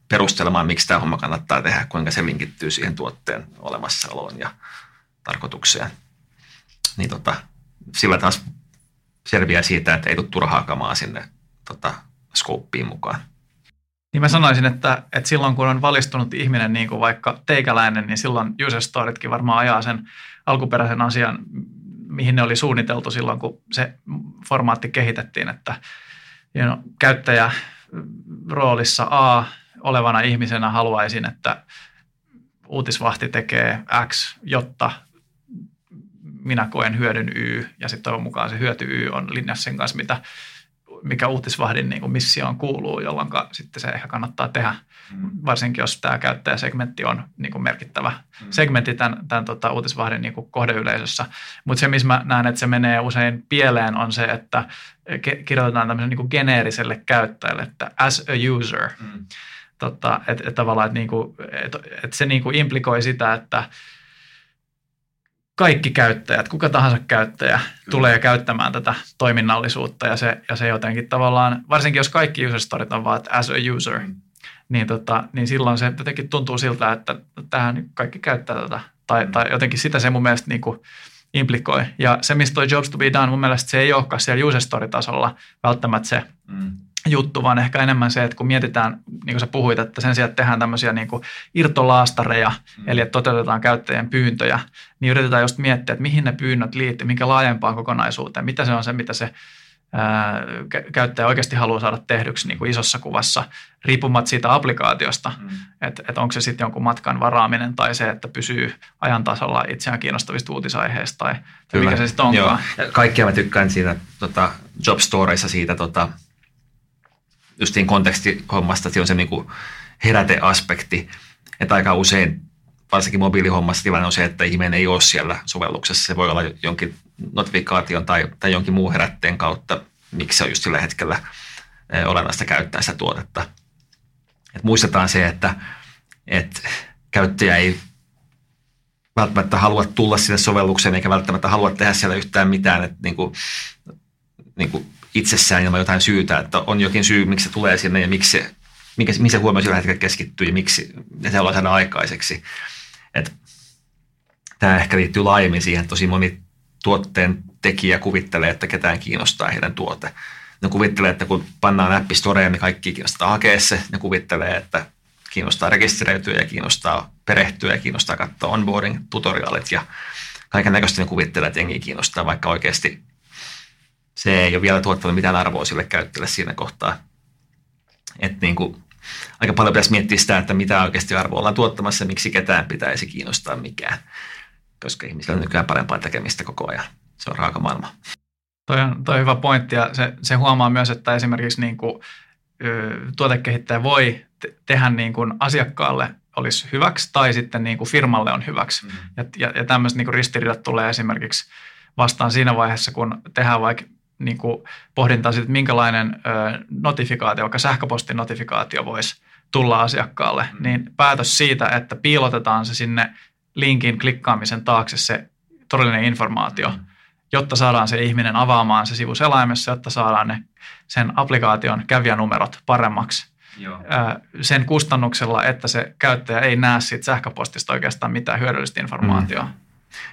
perustelemaan, miksi tämä homma kannattaa tehdä, kuinka se linkittyy siihen tuotteen olemassaoloon ja tarkoitukseen. Niin tota, sillä taas selviää siitä, että ei tule turhaa kamaa sinne tota, skooppiin mukaan. Niin mä sanoisin, että, että silloin kun on valistunut ihminen, niin kuin vaikka teikäläinen, niin silloin user storytkin varmaan ajaa sen alkuperäisen asian, mihin ne oli suunniteltu silloin, kun se formaatti kehitettiin, että you know, käyttäjä roolissa A olevana ihmisenä haluaisin, että uutisvahti tekee X, jotta minä koen hyödyn Y, ja sitten toivon mukaan se hyöty Y on linjassa sen kanssa, mitä, mikä uutisvahdin niin kuin missioon kuuluu, jolloin sitten se ehkä kannattaa tehdä, mm. varsinkin jos tämä käyttäjäsegmentti on niin kuin merkittävä mm. segmentti tämän, tämän tota, uutisvahdin niin kuin kohdeyleisössä. Mutta se, missä mä näen, että se menee usein pieleen, on se, että kirjoitetaan tämmöisen niin kuin geneeriselle käyttäjälle, että as a user. Mm. Tota, että et tavallaan, että niinku, et, et se niinku implikoi sitä, että kaikki käyttäjät, kuka tahansa käyttäjä Kyllä. tulee käyttämään tätä toiminnallisuutta ja se, ja se jotenkin tavallaan, varsinkin jos kaikki user storyt on vaan as a user, mm. niin, tota, niin silloin se jotenkin tuntuu siltä, että tähän kaikki käyttää tätä. Tai, mm. tai jotenkin sitä se mun mielestä niin kuin implikoi. Ja se, mistä toi Jobs to be done, mun mielestä se ei olekaan siellä user story-tasolla välttämättä se mm juttu, vaan ehkä enemmän se, että kun mietitään, niin kuin sä puhuit, että sen sijaan, että tehdään tämmöisiä niin kuin irtolaastareja, mm. eli että toteutetaan käyttäjien pyyntöjä, niin yritetään just miettiä, että mihin ne pyynnöt liittyy, minkä laajempaan kokonaisuuteen, mitä se on se, mitä se ää, käyttäjä oikeasti haluaa saada tehdyksi niin kuin isossa kuvassa, riippumatta siitä applikaatiosta, mm. että et onko se sitten jonkun matkan varaaminen tai se, että pysyy ajan tasalla itseään kiinnostavista uutisaiheista tai, tai mikä se sitten onkaan. Joo. Kaikkia mä tykkään siitä tota, job storeissa siitä tota, justiin kontekstihommasta, että se on se niin kuin heräteaspekti, että aika usein varsinkin mobiilihommassa tilanne on se, että ihminen ei ole siellä sovelluksessa. Se voi olla jonkin notifikaation tai, tai jonkin muun herätteen kautta, miksi se on just sillä hetkellä olennaista käyttää sitä tuotetta. Et muistetaan se, että, että käyttäjä ei välttämättä halua tulla sinne sovellukseen eikä välttämättä halua tehdä siellä yhtään mitään. Että niin kuin, niin kuin itsessään ilman jotain syytä, että on jokin syy, miksi se tulee sinne ja miksi se, mikä, mihin se huomio sillä hetkellä keskittyy ja miksi ja se haluaa saada aikaiseksi. Et, tämä ehkä liittyy laajemmin siihen, että tosi moni tuotteen tekijä kuvittelee, että ketään kiinnostaa heidän tuote. Ne kuvittelee, että kun pannaan appi storeen, niin kaikki kiinnostaa hakea se. Ne kuvittelee, että kiinnostaa rekisteröityä ja kiinnostaa perehtyä ja kiinnostaa katsoa onboarding-tutoriaalit ja kaiken näköistä ne kuvittelee, että jengi kiinnostaa, vaikka oikeasti se ei ole vielä tuottanut mitään arvoa sille käyttäjälle siinä kohtaa. Että niin kuin, aika paljon pitäisi miettiä sitä, että mitä oikeasti arvoa ollaan tuottamassa, miksi ketään pitäisi kiinnostaa mikään, koska ihmisillä on nykyään parempaa tekemistä koko ajan. Se on raaka maailma. Toi on, toi on hyvä pointti ja se, se huomaa myös, että esimerkiksi niin kuin, tuotekehittäjä voi te- tehdä niin kuin asiakkaalle olisi hyväksi tai sitten niin kuin firmalle on hyväksi. Mm. Ja, ja, ja tämmöiset niin kuin ristiriidat tulee esimerkiksi vastaan siinä vaiheessa, kun tehdään vaikka niin kuin pohdintaa siitä, että minkälainen ö, notifikaatio, vaikka sähköpostin notifikaatio voisi tulla asiakkaalle, mm. niin päätös siitä, että piilotetaan se sinne linkin klikkaamisen taakse se todellinen informaatio, mm. jotta saadaan se ihminen avaamaan se sivu selaimessa, jotta saadaan ne sen applikaation kävijänumerot paremmaksi. Joo. sen kustannuksella, että se käyttäjä ei näe siitä sähköpostista oikeastaan mitään hyödyllistä informaatiota. Mm.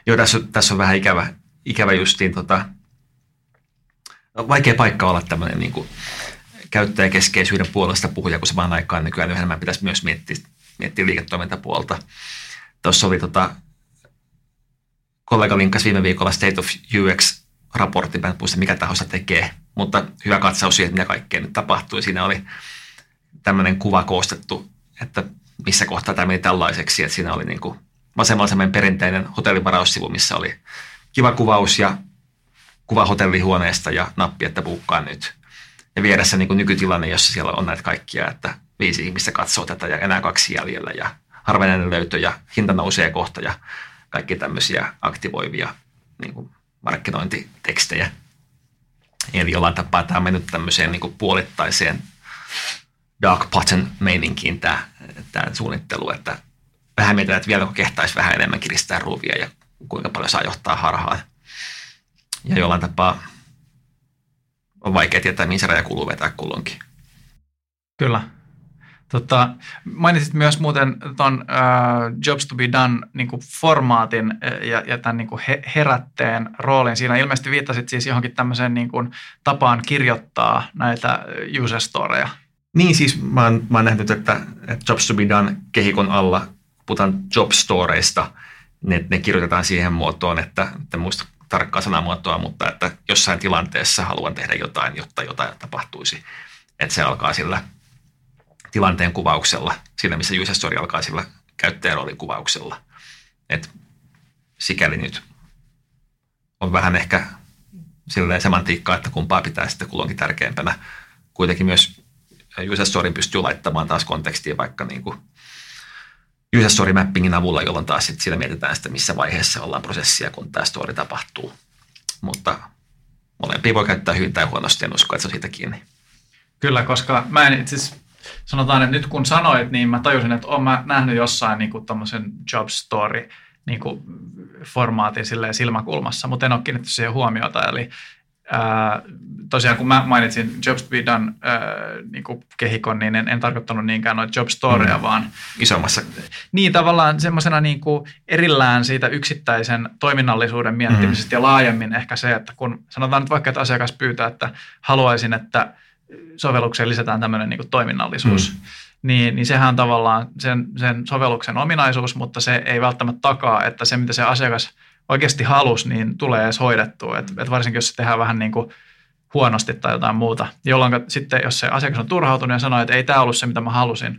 Joo, tässä, tässä on vähän ikävä, ikävä justiin tota, vaikea paikka olla tämmöinen niin kuin käyttäjäkeskeisyyden puolesta puhuja, kun vaan aikaan nykyään enemmän pitäisi myös miettiä, miettiä liiketoimintapuolta. Tuossa oli tota, kollega linkkasi viime viikolla State of UX-raportti, en muista mikä taho tekee, mutta hyvä katsaus siihen, mitä kaikkea nyt tapahtui. Siinä oli tämmöinen kuva koostettu, että missä kohtaa tämä meni tällaiseksi, että siinä oli niin kuin vasemmalla perinteinen hotellivaraussivu, missä oli kiva kuvaus ja kuva hotellihuoneesta ja nappi, että buukkaa nyt. Ja vieressä niin kuin nykytilanne, jossa siellä on näitä kaikkia, että viisi ihmistä katsoo tätä ja enää kaksi jäljellä ja harvinainen löytö ja hinta nousee kohta ja kaikki tämmöisiä aktivoivia niin kuin markkinointitekstejä. Eli jollain tapaa tämä on mennyt tämmöiseen niin kuin puolittaiseen dark button meininkiin tämä, tämä suunnittelu, että vähän mietitään, että vieläkö kehtaisi vähän enemmän kiristää ruuvia ja kuinka paljon saa johtaa harhaan. Ja jollain tapaa on vaikea tietää, mihin se raja kuluu vetää kulloinkin. Kyllä. Tota, mainitsit myös muuten tuon uh, Jobs to be done niin kuin formaatin ja, ja tämän niin kuin he, herätteen roolin. Siinä ilmeisesti viittasit siis johonkin tämmöiseen niin kuin tapaan kirjoittaa näitä user storeja. Niin siis mä oon, mä oon nähnyt, että, että Jobs to be done kehikon alla, puhutaan job storeista, ne, ne kirjoitetaan siihen muotoon, että, että muista tarkkaa sanamuotoa, mutta että jossain tilanteessa haluan tehdä jotain, jotta jotain tapahtuisi. Että se alkaa sillä tilanteen kuvauksella, siinä missä user story alkaa sillä käyttäjäroolin kuvauksella. Et sikäli nyt on vähän ehkä silleen semantiikkaa, että kumpaa pitää sitten kulloinkin tärkeämpänä. Kuitenkin myös user storyn pystyy laittamaan taas kontekstiin vaikka niin kuin user story mappingin avulla, jolloin taas sitten siinä mietitään sitä, missä vaiheessa ollaan prosessia, kun tämä story tapahtuu. Mutta molempia voi käyttää hyvin tai huonosti, en usko, että se on siitä kiinni. Kyllä, koska mä en itse sanotaan, että nyt kun sanoit, niin mä tajusin, että olen mä nähnyt jossain niin tämmöisen job story niin kuin formaatin silmäkulmassa, mutta en ole kiinnittänyt siihen huomiota. Eli ää, tosiaan kun mä mainitsin Jobs to be done ää, niin kuin kehikon, niin en, en tarkoittanut niinkään noita job storeja, mm. vaan isommassa. Niin tavallaan semmoisena niin kuin erillään siitä yksittäisen toiminnallisuuden miettimisestä mm. ja laajemmin ehkä se, että kun sanotaan nyt vaikka, että asiakas pyytää, että haluaisin, että sovellukseen lisätään tämmöinen niin kuin toiminnallisuus, mm. niin, niin sehän on tavallaan sen, sen sovelluksen ominaisuus, mutta se ei välttämättä takaa, että se mitä se asiakas oikeasti halusi, niin tulee edes hoidettua. Et, et varsinkin jos se tehdään vähän niin kuin huonosti tai jotain muuta, jolloin sitten jos se asiakas on turhautunut ja sanoo, että ei tämä ollut se, mitä mä halusin,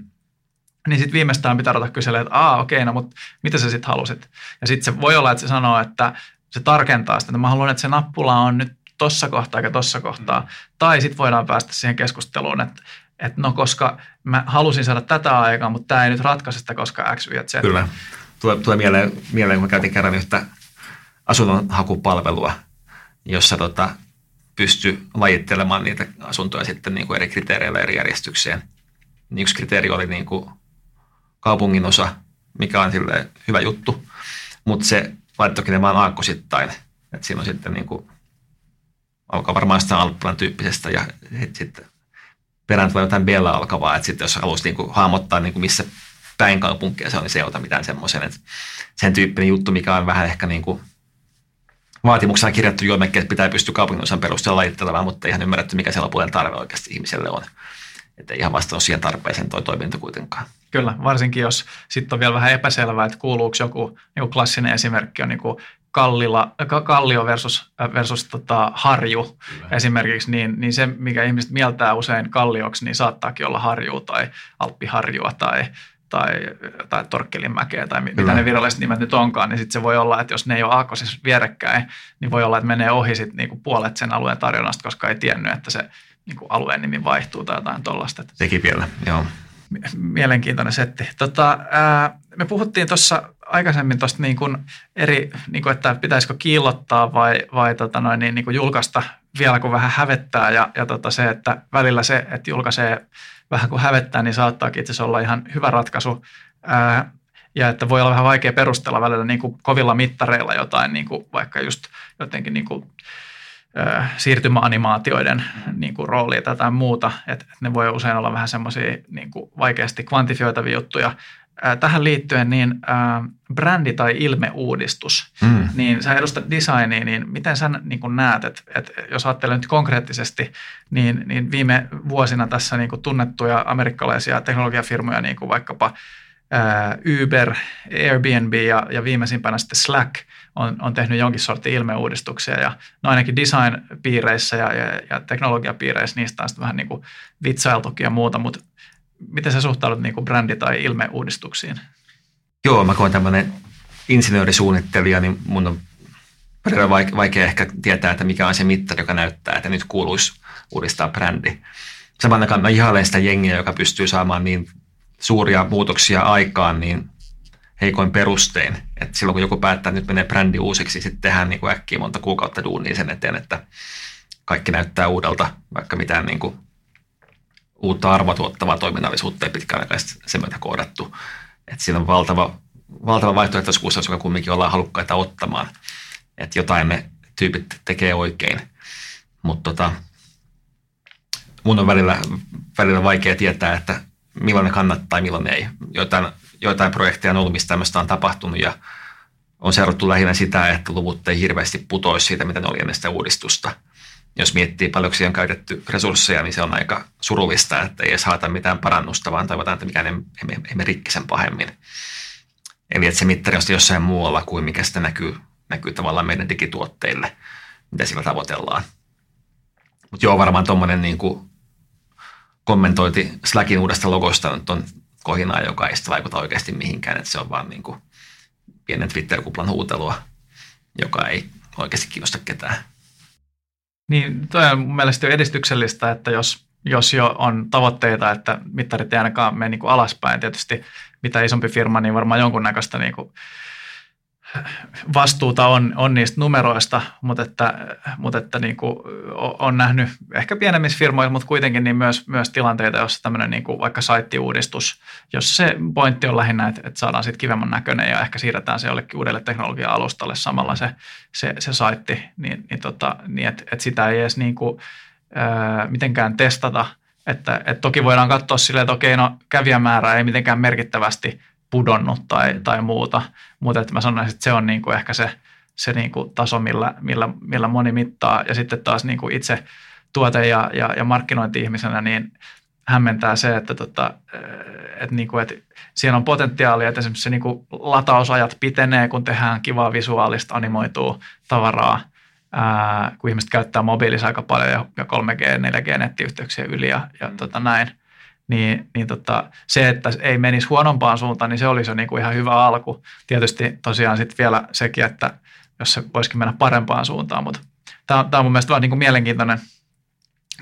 niin sitten viimeistään pitää ruveta kyselemään, että aa okei, no mutta mitä sä sitten halusit? Ja sitten se voi olla, että se sanoo, että se tarkentaa sitä, että mä haluan, että se nappula on nyt tossa kohtaa eikä tossa kohtaa. Mm. Tai sitten voidaan päästä siihen keskusteluun, että, että no koska mä halusin saada tätä aikaa, mutta tämä ei nyt ratkaise sitä, koska X, Y, Z. Kyllä. Tulee, tulee mieleen, mieleen, kun mä käytin kerran yhtä asunnonhakupalvelua, jossa tota, pystyi lajittelemaan niitä asuntoja sitten niin kuin eri kriteereillä eri järjestykseen. Niin yksi kriteeri oli niin kuin kaupungin osa, mikä on hyvä juttu, mutta se laittoikin ne vaan aakkosittain. että siinä on sitten niin kuin alkaa varmaan sitä Alppilan tyyppisestä ja sitten perään tulee jotain Bella alkavaa, että sitten jos haluaisi niin kuin hahmottaa niin kuin missä päin kaupunkia se on, niin se ei ota mitään semmoisen, sen tyyppinen juttu, mikä on vähän ehkä niin kuin vaatimuksena kirjattu joimekin, että pitää pystyä kaupunginosan perusteella lajittelemaan, mutta ihan ymmärretty, mikä siellä puolen tarve oikeasti ihmiselle on. Että ei ihan vastannut siihen tarpeeseen tuo toiminta kuitenkaan. Kyllä, varsinkin jos sitten on vielä vähän epäselvää, että kuuluuko joku niin klassinen esimerkki on niin kuin kallilla, kallio versus, versus tota, harju Kyllä. esimerkiksi, niin, niin se, mikä ihmiset mieltää usein kallioksi, niin saattaakin olla harju tai alppiharjua tai, tai, tai Torkkelinmäkeä tai Kyllä. mitä ne viralliset nimet nyt onkaan, niin sitten se voi olla, että jos ne ei ole aakkosissa vierekkäin, niin voi olla, että menee ohi sit niinku puolet sen alueen tarjonnasta, koska ei tiennyt, että se niinku alueen nimi vaihtuu tai jotain tuollaista. Sekin vielä, joo. Mielenkiintoinen setti. Tota, ää, me puhuttiin tuossa aikaisemmin tuosta niin kuin eri, niin kuin, että pitäisikö kiillottaa vai, vai tota noin, niin, niin kuin julkaista vielä kun vähän hävettää ja, ja tota se, että välillä se, että julkaisee vähän kuin hävettää, niin saattaakin itse olla ihan hyvä ratkaisu. Ää, ja että voi olla vähän vaikea perustella välillä niin kuin kovilla mittareilla jotain, niin kuin vaikka just jotenkin niin kuin, ää, siirtymäanimaatioiden niin kuin roolia tai muuta. Että ne voi usein olla vähän semmoisia niin vaikeasti kvantifioitavia juttuja tähän liittyen niin äh, brändi- tai ilmeuudistus, mm. niin sä edustat designia, niin miten sä niin kuin näet, että, että jos ajattelee nyt konkreettisesti, niin, niin viime vuosina tässä niin kuin tunnettuja amerikkalaisia teknologiafirmoja, niin kuin vaikkapa äh, Uber, Airbnb ja, ja viimeisimpänä sitten Slack on, on tehnyt jonkin sortin ilmeuudistuksia ja no ainakin design-piireissä ja, ja, ja teknologiapiireissä niistä on sitten vähän niin kuin vitsailtukin ja muuta, mutta miten sä suhtaudut niin brändi- tai ilmeuudistuksiin? Joo, mä koen tämmöinen insinöörisuunnittelija, niin mun on vaikea, vaikea ehkä tietää, että mikä on se mittari, joka näyttää, että nyt kuuluisi uudistaa brändi. Samaan aikaan mä ihailen sitä jengiä, joka pystyy saamaan niin suuria muutoksia aikaan niin heikoin perustein. Että silloin kun joku päättää, että nyt menee brändi uusiksi, sitten tehdään niin kuin äkkiä monta kuukautta duunia sen eteen, että kaikki näyttää uudelta, vaikka mitään niin kuin uutta arvotuottavaa toiminnallisuutta ei pitkäaikaisesti sen myötä koodattu. Että siinä on valtava valtava vaihtoehtoiskustannus, joka kumminkin ollaan halukkaita ottamaan. Että jotain me tyypit tekee oikein. Mutta tota, mun on välillä, välillä vaikea tietää, että milloin ne kannattaa ja milloin ei. Joitain, joitain projekteja on ollut, mistä tämmöistä on tapahtunut ja on seurattu lähinnä sitä, että luvut ei hirveästi putoisi siitä, mitä ne oli ennen sitä uudistusta. Jos miettii paljonko siihen on käytetty resursseja, niin se on aika surullista, että ei edes haeta mitään parannusta, vaan toivotaan, että mikään emme, emme rikki sen pahemmin. Eli että se mittari on jossain muualla kuin mikä sitä näkyy, näkyy tavallaan meidän digituotteille, mitä sillä tavoitellaan. Mutta joo, varmaan tuommoinen niin kommentointi Slackin uudesta logosta nyt on kohinaa, joka ei sitä vaikuta oikeasti mihinkään, että se on vaan niin kuin pienen Twitter-kuplan huutelua, joka ei oikeasti kiinnosta ketään. Niin, toi on mun mielestä jo edistyksellistä, että jos, jos jo on tavoitteita, että mittarit ei ainakaan mene niin kuin alaspäin, tietysti mitä isompi firma, niin varmaan jonkunnäköistä niin kuin vastuuta on, on niistä numeroista, mutta että, mutta että niin kuin on nähnyt ehkä pienemmissä firmoissa, mutta kuitenkin niin myös, myös tilanteita, jossa tämmöinen niin kuin vaikka saittiuudistus, jos se pointti on lähinnä, että, että saadaan sitten kivemmän näköinen ja ehkä siirretään se jollekin uudelle teknologia-alustalle samalla se, se, se saitti, niin, niin, tota, niin että, että sitä ei edes niin kuin, ää, mitenkään testata, että, että toki voidaan katsoa silleen, että okei, no kävijämäärä ei mitenkään merkittävästi pudonnut tai, tai muuta, mutta että mä sanoisin, että se on niin kuin ehkä se, se niin kuin taso, millä, millä, millä moni mittaa. Ja sitten taas niin kuin itse tuote- ja, ja, ja markkinointi-ihmisenä niin hämmentää se, että, tota, että, niin kuin, että siellä on potentiaalia, että esimerkiksi se niin kuin latausajat pitenee, kun tehdään kivaa visuaalista animoitua tavaraa, ää, kun ihmiset käyttää mobiilissa aika paljon ja 3G, 4G-nettiyhteyksiä yli ja, ja tota näin – niin, niin tota, se, että ei menisi huonompaan suuntaan, niin se olisi jo niin kuin ihan hyvä alku. Tietysti tosiaan sitten vielä sekin, että jos se voisikin mennä parempaan suuntaan, mutta tämä, tämä on mun mielestä vähän niin kuin mielenkiintoinen,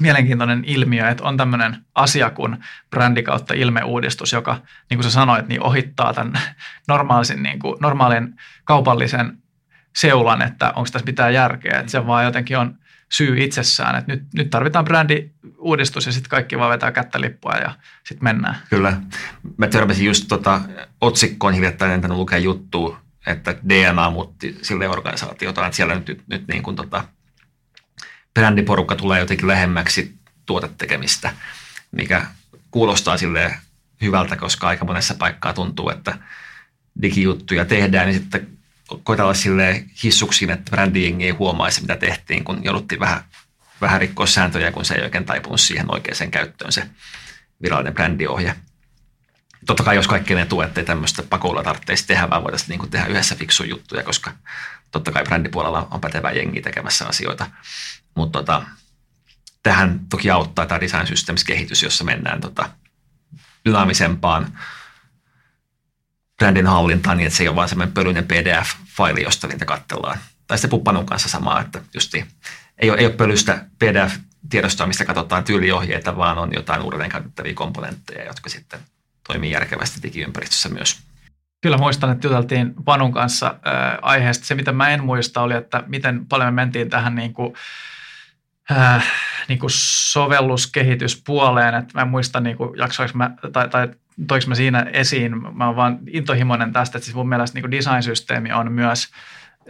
mielenkiintoinen ilmiö, että on tämmöinen asia kuin brändi kautta ilmeuudistus, joka, niin kuin sä sanoit, niin ohittaa tämän normaalin, niin kuin, normaalin kaupallisen seulan, että onko tässä mitään järkeä, että se vaan jotenkin on syy itsessään, että nyt, nyt tarvitaan brändiuudistus ja sitten kaikki vaan vetää kättä lippua ja sitten mennään. Kyllä. Mä törmäsin just tota, otsikkoon hiljattain, en lukea juttua, että DNA muutti sille organisaatiota, että siellä nyt, nyt, nyt niin kuin tota, brändiporukka tulee jotenkin lähemmäksi tuotetekemistä, mikä kuulostaa sille hyvältä, koska aika monessa paikkaa tuntuu, että digijuttuja tehdään, niin sitten koitella sille hissuksiin, että brändiing ei huomaisi, mitä tehtiin, kun jouduttiin vähän, vähän rikkoa sääntöjä, kun se ei oikein taipunut siihen oikeaan käyttöön se virallinen brändiohje. Totta kai jos kaikki ne tuet ei tämmöistä pakolla tarvitsisi tehdä, vaan voitaisiin niin tehdä yhdessä fiksu juttuja, koska totta kai brändipuolella on pätevää jengi tekemässä asioita. Mutta tota, tähän toki auttaa tämä design systems kehitys, jossa mennään tota, dynaamisempaan brändin hallintaan niin, että se ei ole vain semmoinen pölyinen PDF-faili, josta niitä katsellaan. Tai sitten Puppanun kanssa samaa, että justi, ei ole, ei ole pölystä PDF-tiedostoa, mistä katsotaan tyyliohjeita, vaan on jotain uudelleen käytettäviä komponentteja, jotka sitten toimii järkevästi digiympäristössä myös. Kyllä muistan, että juteltiin Panun kanssa äh, aiheesta. Se, mitä mä en muista, oli, että miten paljon me mentiin tähän niin kuin, äh, niin kuin sovelluskehityspuoleen. Että mä en muista, niin kuin, jaksoinko mä, tai, tai toiko mä siinä esiin, mä oon vaan intohimoinen tästä, että siis mun mielestä niin design-systeemi on myös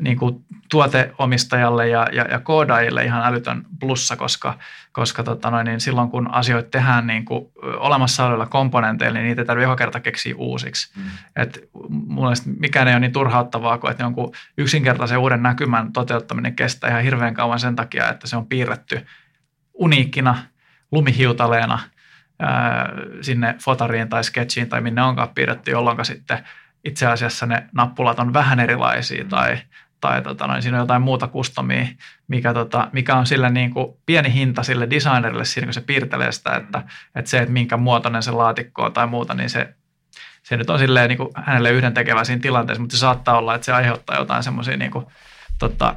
niin kuin tuoteomistajalle ja, ja, ja koodaajille ihan älytön plussa, koska, koska tota noin, niin silloin kun asioita tehdään niin kuin olemassa olevilla komponenteilla, niin niitä ei tarvitse joka kerta keksiä uusiksi. Mm. Et mun mielestä mikään ei ole niin turhauttavaa kuin, että jonkun yksinkertaisen uuden näkymän toteuttaminen kestää ihan hirveän kauan sen takia, että se on piirretty uniikkina, lumihiutaleena – sinne fotariin tai sketchiin tai minne onkaan piirretty, jolloin sitten itse asiassa ne nappulat on vähän erilaisia tai, tai tota noin, siinä on jotain muuta kustomia, mikä, tota, mikä on sille niin kuin pieni hinta sille designerille siinä, kun se piirtelee sitä, että, että se, että minkä muotoinen se laatikko on tai muuta, niin se, se nyt on silleen niin kuin hänelle yhdentekevä siinä tilanteessa, mutta se saattaa olla, että se aiheuttaa jotain semmoisia niin kuin, tota,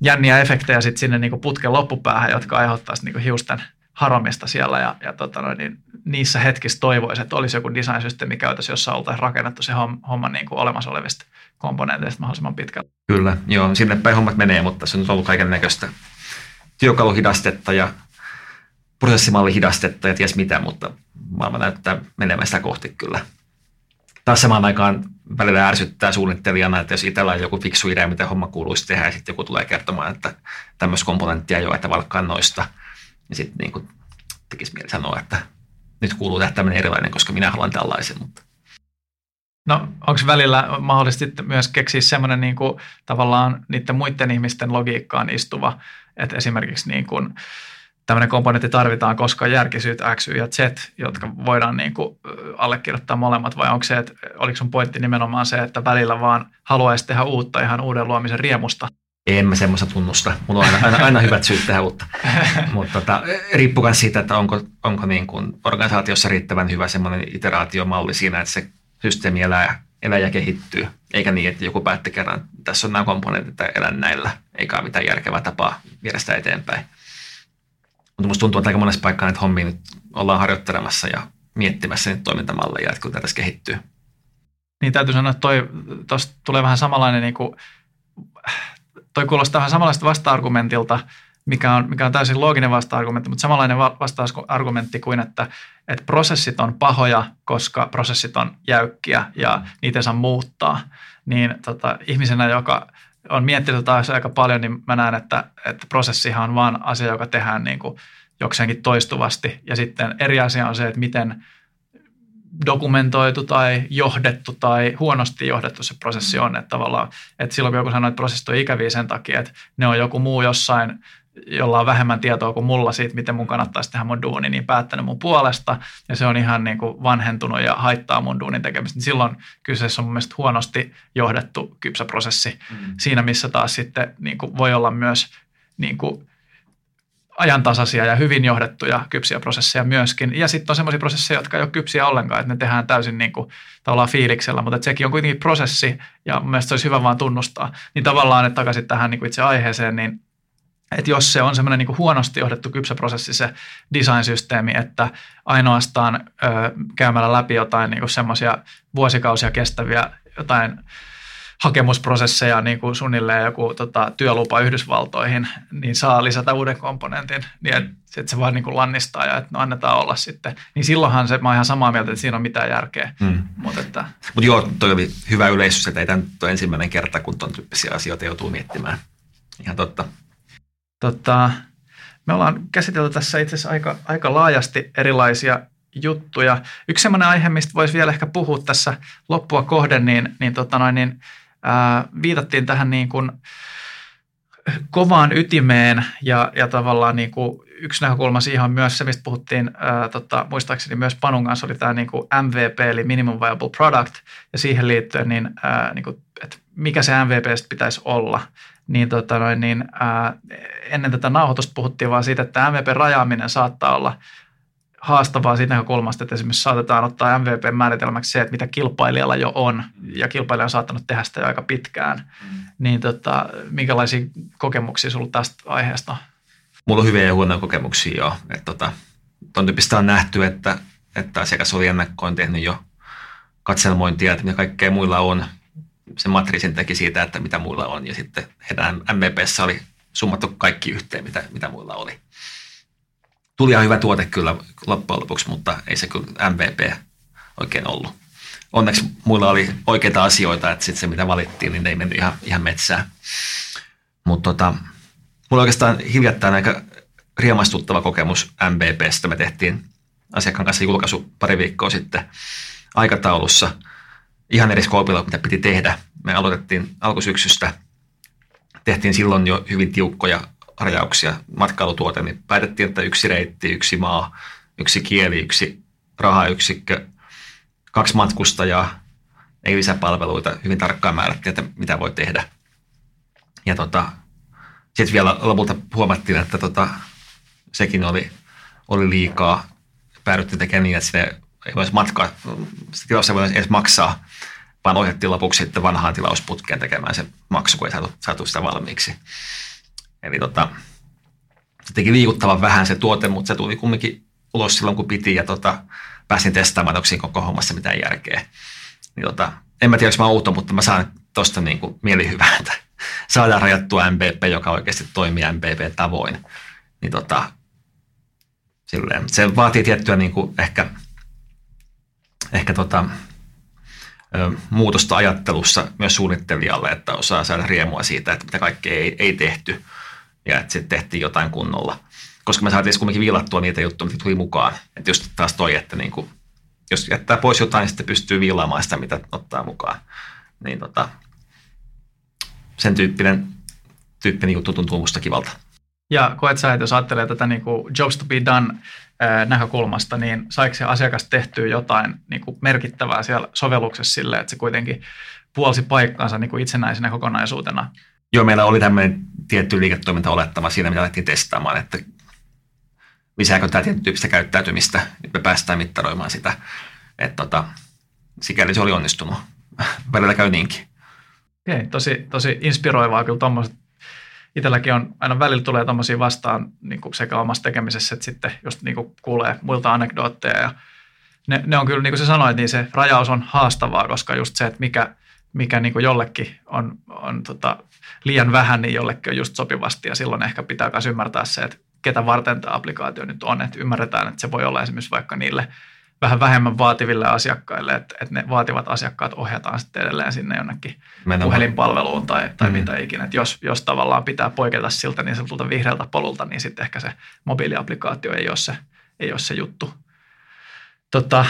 jänniä efektejä sitten sinne niin kuin putken loppupäähän, jotka aiheuttaa niin kuin hiusten – haromista siellä ja, ja tota niin niissä hetkissä toivoisi, että olisi joku design-systeemi käytössä, jossa oltaisiin rakennettu se homma niin kuin olemassa olevista komponenteista mahdollisimman pitkälle. Kyllä, joo, sinne päin hommat menee, mutta se on ollut kaiken näköistä työkaluhidastetta ja prosessimallihidastetta ja ties mitä, mutta maailma näyttää menemään sitä kohti kyllä. taas samaan aikaan välillä ärsyttää suunnittelijana, että jos itsellä on joku fiksu idea, mitä homma kuuluisi tehdä, ja sitten joku tulee kertomaan, että tämmöistä komponenttia jo, että valkkaan noista, niin sitten niin kuin tekisi mieli sanoa, että nyt kuuluu tehdä tämmöinen erilainen, koska minä haluan tällaisen. Mutta. No onko välillä mahdollisesti myös keksiä semmoinen niin kuin, tavallaan niiden muiden ihmisten logiikkaan istuva, että esimerkiksi niin kuin, tämmöinen komponentti tarvitaan, koska järkisyyt X, Y ja Z, jotka voidaan niin kuin allekirjoittaa molemmat, vai onko se, että oliko sun pointti nimenomaan se, että välillä vaan haluaisi tehdä uutta ihan uuden luomisen riemusta? En mä semmoista tunnusta. Mulla on aina, aina, aina hyvät syyt tehdä uutta. Mutta tota, riippuu myös siitä, että onko, onko niin kuin organisaatiossa riittävän hyvä semmoinen iteraatiomalli siinä, että se systeemi elää, elää ja kehittyy. Eikä niin, että joku päätti kerran, tässä on nämä komponentit, että elän näillä, eikä ole mitään järkevää tapaa viedä sitä eteenpäin. Mutta musta tuntuu, että aika monessa paikkaa näitä hommia nyt ollaan harjoittelemassa ja miettimässä niitä toimintamalleja, että kun tässä kehittyy. Niin täytyy sanoa, että toi, tulee vähän samanlainen, niin kuin, toi kuulostaa vähän samanlaista vasta-argumentilta, mikä on, mikä on täysin looginen vasta-argumentti, mutta samanlainen vasta-argumentti kuin, että, että prosessit on pahoja, koska prosessit on jäykkiä ja niitä saa muuttaa. Niin tota, ihmisenä, joka on miettinyt taas aika paljon, niin mä näen, että, että prosessihan on vaan asia, joka tehdään niin kuin jokseenkin toistuvasti. Ja sitten eri asia on se, että miten dokumentoitu tai johdettu tai huonosti johdettu se prosessi on. Että tavallaan, että silloin kun joku sanoo, että prosessit on ikäviä sen takia, että ne on joku muu jossain jolla on vähemmän tietoa kuin mulla siitä, miten mun kannattaisi tehdä mun duuni, niin päättänyt mun puolesta, ja se on ihan niin kuin vanhentunut ja haittaa mun duunin tekemistä, niin silloin kyseessä on mun mielestä huonosti johdettu kypsä prosessi. Mm. Siinä, missä taas sitten niin kuin voi olla myös niin kuin ajantasaisia ja hyvin johdettuja kypsiä prosesseja myöskin. Ja sitten on sellaisia prosesseja, jotka ei ole kypsiä ollenkaan, että ne tehdään täysin niin kuin, tavallaan fiiliksellä, mutta sekin on kuitenkin prosessi ja mun mielestä se olisi hyvä vaan tunnustaa. Niin tavallaan, että takaisin tähän niin kuin itse aiheeseen, niin että jos se on semmoinen niin huonosti johdettu kypsä prosessi se design-systeemi, että ainoastaan ö, käymällä läpi jotain niin semmoisia vuosikausia kestäviä jotain hakemusprosesseja niin kuin suunnilleen joku tota, työlupa Yhdysvaltoihin, niin saa lisätä uuden komponentin, niin että, että se vaan niin kuin lannistaa ja että no annetaan olla sitten. Niin silloinhan se, mä oon ihan samaa mieltä, että siinä on mitään järkeä. Mm. Mutta että... Mut joo, toi oli hyvä yleisys, että ei tämä ensimmäinen kerta, kun tuon tyyppisiä asioita joutuu miettimään. Ihan totta. Tota, me ollaan käsitelty tässä itse asiassa aika, aika laajasti erilaisia juttuja. Yksi sellainen aihe, mistä voisi vielä ehkä puhua tässä loppua kohden, niin, niin, tota noin, niin viitattiin tähän niin kuin kovaan ytimeen ja, ja tavallaan niin kuin yksi näkökulma siihen on myös se, mistä puhuttiin ää, tota, muistaakseni myös Panun kanssa, oli tämä niin kuin MVP eli Minimum Viable Product ja siihen liittyen, niin, ää, niin kuin, että mikä se MVP pitäisi olla. Niin, tota noin, niin ää, ennen tätä nauhoitusta puhuttiin vaan siitä, että MVP-rajaaminen saattaa olla haastavaa siitä näkökulmasta, että esimerkiksi saatetaan ottaa MVP-määritelmäksi se, että mitä kilpailijalla jo on, ja kilpailija on saattanut tehdä sitä jo aika pitkään. Mm. Niin tota, minkälaisia kokemuksia sinulla tästä aiheesta Mulla on hyviä ja huonoja kokemuksia jo. Että tota, ton tyyppistä on nähty, että, että asiakas oli ennakkoon tehnyt jo katselmointia, että mitä kaikkea muilla on, sen matriisin teki siitä, että mitä muilla on. Ja sitten heidän MVPssä oli summattu kaikki yhteen, mitä, mitä muilla oli. Tuli ihan hyvä tuote kyllä loppujen lopuksi, mutta ei se kyllä MVP oikein ollut. Onneksi muilla oli oikeita asioita, että sitten se mitä valittiin, niin ei mennyt ihan, ihan metsään. Mutta tota, mulla oikeastaan hiljattain aika riemastuttava kokemus MVPstä. Me tehtiin asiakkaan kanssa julkaisu pari viikkoa sitten aikataulussa – ihan eri skoopilla, mitä piti tehdä. Me aloitettiin alkusyksystä, tehtiin silloin jo hyvin tiukkoja rajauksia matkailutuote, niin päätettiin, että yksi reitti, yksi maa, yksi kieli, yksi rahayksikkö, kaksi matkustajaa, ei lisäpalveluita, hyvin tarkkaan määrättiin, että mitä voi tehdä. Ja tota, sitten vielä lopulta huomattiin, että tota, sekin oli, oli liikaa. Päädyttiin tekemään niin, että sinne ei voisi matkaa, sitä tilausta ei voisi edes maksaa, vaan ohjattiin lopuksi sitten vanhaan tilausputkeen tekemään se maksu, kun ei saatu, saatu sitä valmiiksi. Eli tota, teki liikuttavan vähän se tuote, mutta se tuli kumminkin ulos silloin, kun piti ja tota, pääsin testaamaan, onko siinä koko hommassa mitään järkeä. Niin tota, en mä tiedä, onko mä outo, mutta mä saan tuosta niin mielihyvää, että saadaan rajattua MBP, joka oikeasti toimii MBP-tavoin. Niin tota, silleen, se vaatii tiettyä niin kuin ehkä – ehkä tota, muutosta ajattelussa myös suunnittelijalle, että osaa saada riemua siitä, että mitä kaikkea ei, ei tehty ja että sitten tehtiin jotain kunnolla. Koska me saatiin kuitenkin viilattua niitä juttuja, mitä tuli mukaan. Että just taas toi, että niin kuin, jos jättää pois jotain, niin sitten pystyy viilaamaan sitä, mitä ottaa mukaan. Niin tota, sen tyyppinen, tyyppinen juttu tuntuu musta kivalta. Ja koet sä, että jos ajattelee tätä niin kuin jobs to be done näkökulmasta, niin saiko se asiakas tehtyä jotain niin kuin merkittävää siellä sovelluksessa sille, että se kuitenkin puolsi paikkaansa niin kuin itsenäisenä kokonaisuutena? Joo, meillä oli tämmöinen tietty liiketoiminta-olettama siinä, mitä alettiin testaamaan, että lisääkö tämä tietyn tyyppistä käyttäytymistä, nyt me päästään mittaroimaan sitä. Että tota, sikäli se oli onnistunut. Välillä käy niinkin. Okei, tosi, tosi inspiroivaa kyllä tuommoiset itselläkin on, aina välillä tulee tuommoisia vastaan niin kuin sekä omassa tekemisessä, että sitten just niin kuin kuulee muilta anekdootteja ja ne, ne on kyllä, niin kuin sä sanoit, niin se rajaus on haastavaa, koska just se, että mikä, mikä niin kuin jollekin on, on tota, liian vähän, niin jollekin on just sopivasti ja silloin ehkä pitää myös ymmärtää se, että ketä varten tämä applikaatio nyt on, että ymmärretään, että se voi olla esimerkiksi vaikka niille vähän vähemmän vaativille asiakkaille, että, että ne vaativat asiakkaat ohjataan sitten edelleen sinne jonnekin Mennään puhelinpalveluun tai, tai mm-hmm. mitä ikinä. Että jos, jos tavallaan pitää poiketa siltä niin sanotulta vihreältä polulta, niin sitten ehkä se mobiiliaplikaatio ei ole se, ei ole se juttu. Tota,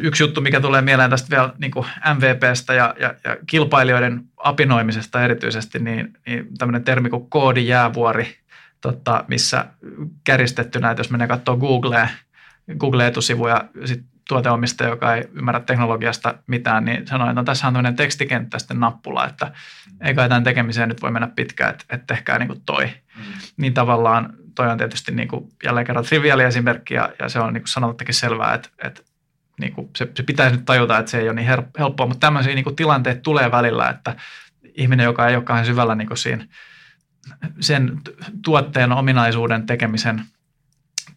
yksi juttu, mikä tulee mieleen tästä vielä niin kuin MVPstä ja, ja, ja kilpailijoiden apinoimisesta erityisesti, niin, niin tämmöinen termi kuin koodijäävuori, tota, missä kärjistettynä, että jos menee katsoa Googleen, Google-etusivuja, sit tuoteomistaja, joka ei ymmärrä teknologiasta mitään, niin sanoi, että no, tässä on tämmöinen tekstikenttä sitten nappula, että ei kai tämän tekemiseen nyt voi mennä pitkään, että, että tehkää niin kuin toi. Mm. Niin tavallaan toi on tietysti niin kuin jälleen kerran triviaali esimerkki ja, ja se on niin kuin sanottakin selvää, että, että niin kuin se, se pitäisi nyt tajuta, että se ei ole niin helppoa, mutta tämmöisiä niin kuin tilanteet tulee välillä, että ihminen, joka ei ole kauhean syvällä niin kuin siinä sen tuotteen ominaisuuden tekemisen –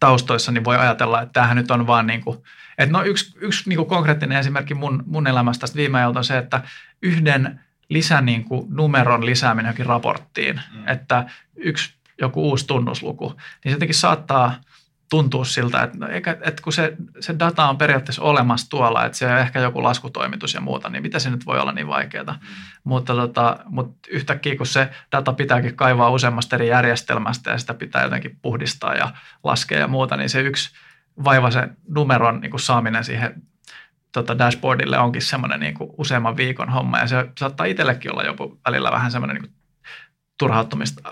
taustoissa, niin voi ajatella, että tämähän nyt on vaan niin kuin, että no yksi, yksi niin kuin konkreettinen esimerkki mun, mun elämästä tästä viime ajalta on se, että yhden lisä niin kuin numeron lisääminen johonkin raporttiin, mm. että yksi joku uusi tunnusluku, niin se jotenkin saattaa – tuntuu siltä, että, no eikä, että kun se, se data on periaatteessa olemassa tuolla, että se on ehkä joku laskutoimitus ja muuta, niin mitä se nyt voi olla niin vaikeaa. Mm. Mutta, tota, mutta yhtäkkiä kun se data pitääkin kaivaa useammasta eri järjestelmästä ja sitä pitää jotenkin puhdistaa ja laskea ja muuta, niin se yksi vaiva se numeron niin kuin saaminen siihen tota dashboardille onkin semmoinen niin useamman viikon homma. Ja se saattaa itsellekin olla joku välillä vähän semmoinen niin turhauttumista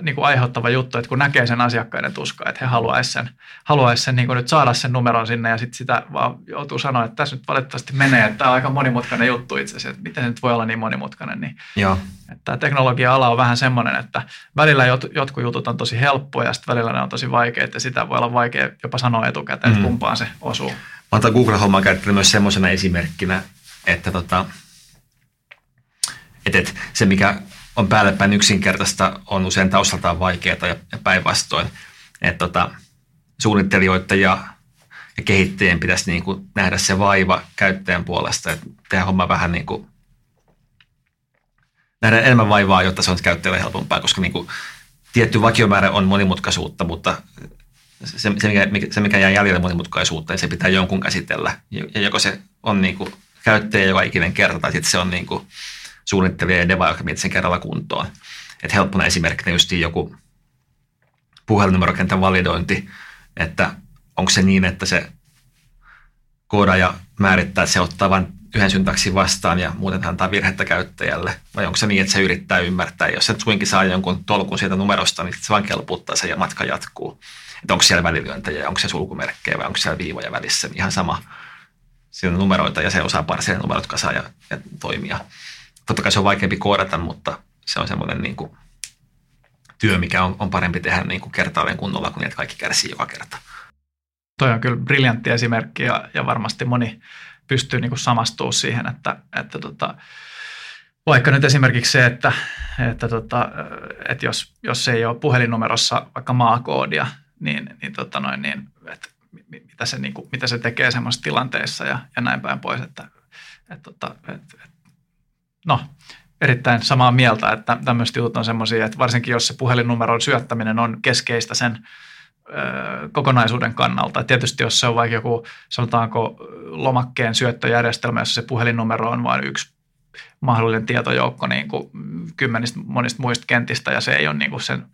niin kuin aiheuttava juttu, että kun näkee sen asiakkaiden tuskaa, että he haluaisivat sen, haluaisi sen niin kuin nyt saada sen numeron sinne ja sitten sitä vaan joutuu sanoa, että tässä nyt valitettavasti menee, että tämä on aika monimutkainen juttu itse asiassa, että miten se nyt voi olla niin monimutkainen. Niin, Joo. Että tämä teknologia-ala on vähän semmoinen, että välillä jot, jotkut jutut on tosi helppoja ja sitten välillä ne on tosi vaikeita ja sitä voi olla vaikea jopa sanoa etukäteen, mm. että kumpaan se osuu. Mä otan Google-hommaa käyttänyt myös semmoisena esimerkkinä, että tota, että, että se, mikä on päälle päin yksinkertaista, on usein taustaltaan vaikeaa ja päinvastoin. Että tota, suunnittelijoiden ja, ja kehittäjien pitäisi niin kuin nähdä se vaiva käyttäjän puolesta, että tehdä homma vähän niin kuin, nähdä enemmän vaivaa, jotta se on käyttäjälle helpompaa, koska niin kuin, tietty vakiomäärä on monimutkaisuutta, mutta se, se, mikä, se, mikä jää jäljelle monimutkaisuutta, niin se pitää jonkun käsitellä. Ja joko se on niin kuin käyttäjä joka ikinen kerta, tai sitten se on niin kuin suunnittelija ja deva, joka sen kerralla kuntoon. Et helppona esimerkkinä just joku puhelinnumerokentän validointi, että onko se niin, että se koodaaja määrittää, että se ottaa vain yhden syntaksin vastaan ja muuten antaa virhettä käyttäjälle, vai onko se niin, että se yrittää ymmärtää, jos se suinkin saa jonkun tolkun siitä numerosta, niin se vain kelputtaa se ja matka jatkuu. Että onko siellä välilyöntejä, onko se sulkumerkkejä vai onko siellä viivoja välissä, niin ihan sama. Siinä on numeroita ja se osaa parseilla numerot kasaa ja, ja toimia totta kai se on vaikeampi koodata, mutta se on semmoinen niin kuin työ, mikä on, on parempi tehdä niin kuin kertaalleen kunnolla, kun että kaikki kärsii joka kerta. Toi on kyllä briljantti esimerkki ja, ja varmasti moni pystyy niin samastumaan siihen, että, että tota, vaikka nyt esimerkiksi se, että, että, tota, että jos, jos ei ole puhelinnumerossa vaikka maakoodia, niin, niin, tota noin, niin että mitä, se, niin kuin, mitä se tekee semmoisissa tilanteissa ja, ja näin päin pois, että, että, että, että no, erittäin samaa mieltä, että tämmöiset jutut on semmoisia, että varsinkin jos se puhelinnumeron syöttäminen on keskeistä sen kokonaisuuden kannalta. Et tietysti jos se on vaikka joku, sanotaanko lomakkeen syöttöjärjestelmä, jossa se puhelinnumero on vain yksi mahdollinen tietojoukko niin kuin kymmenistä monista muista kentistä ja se ei ole niin kuin sen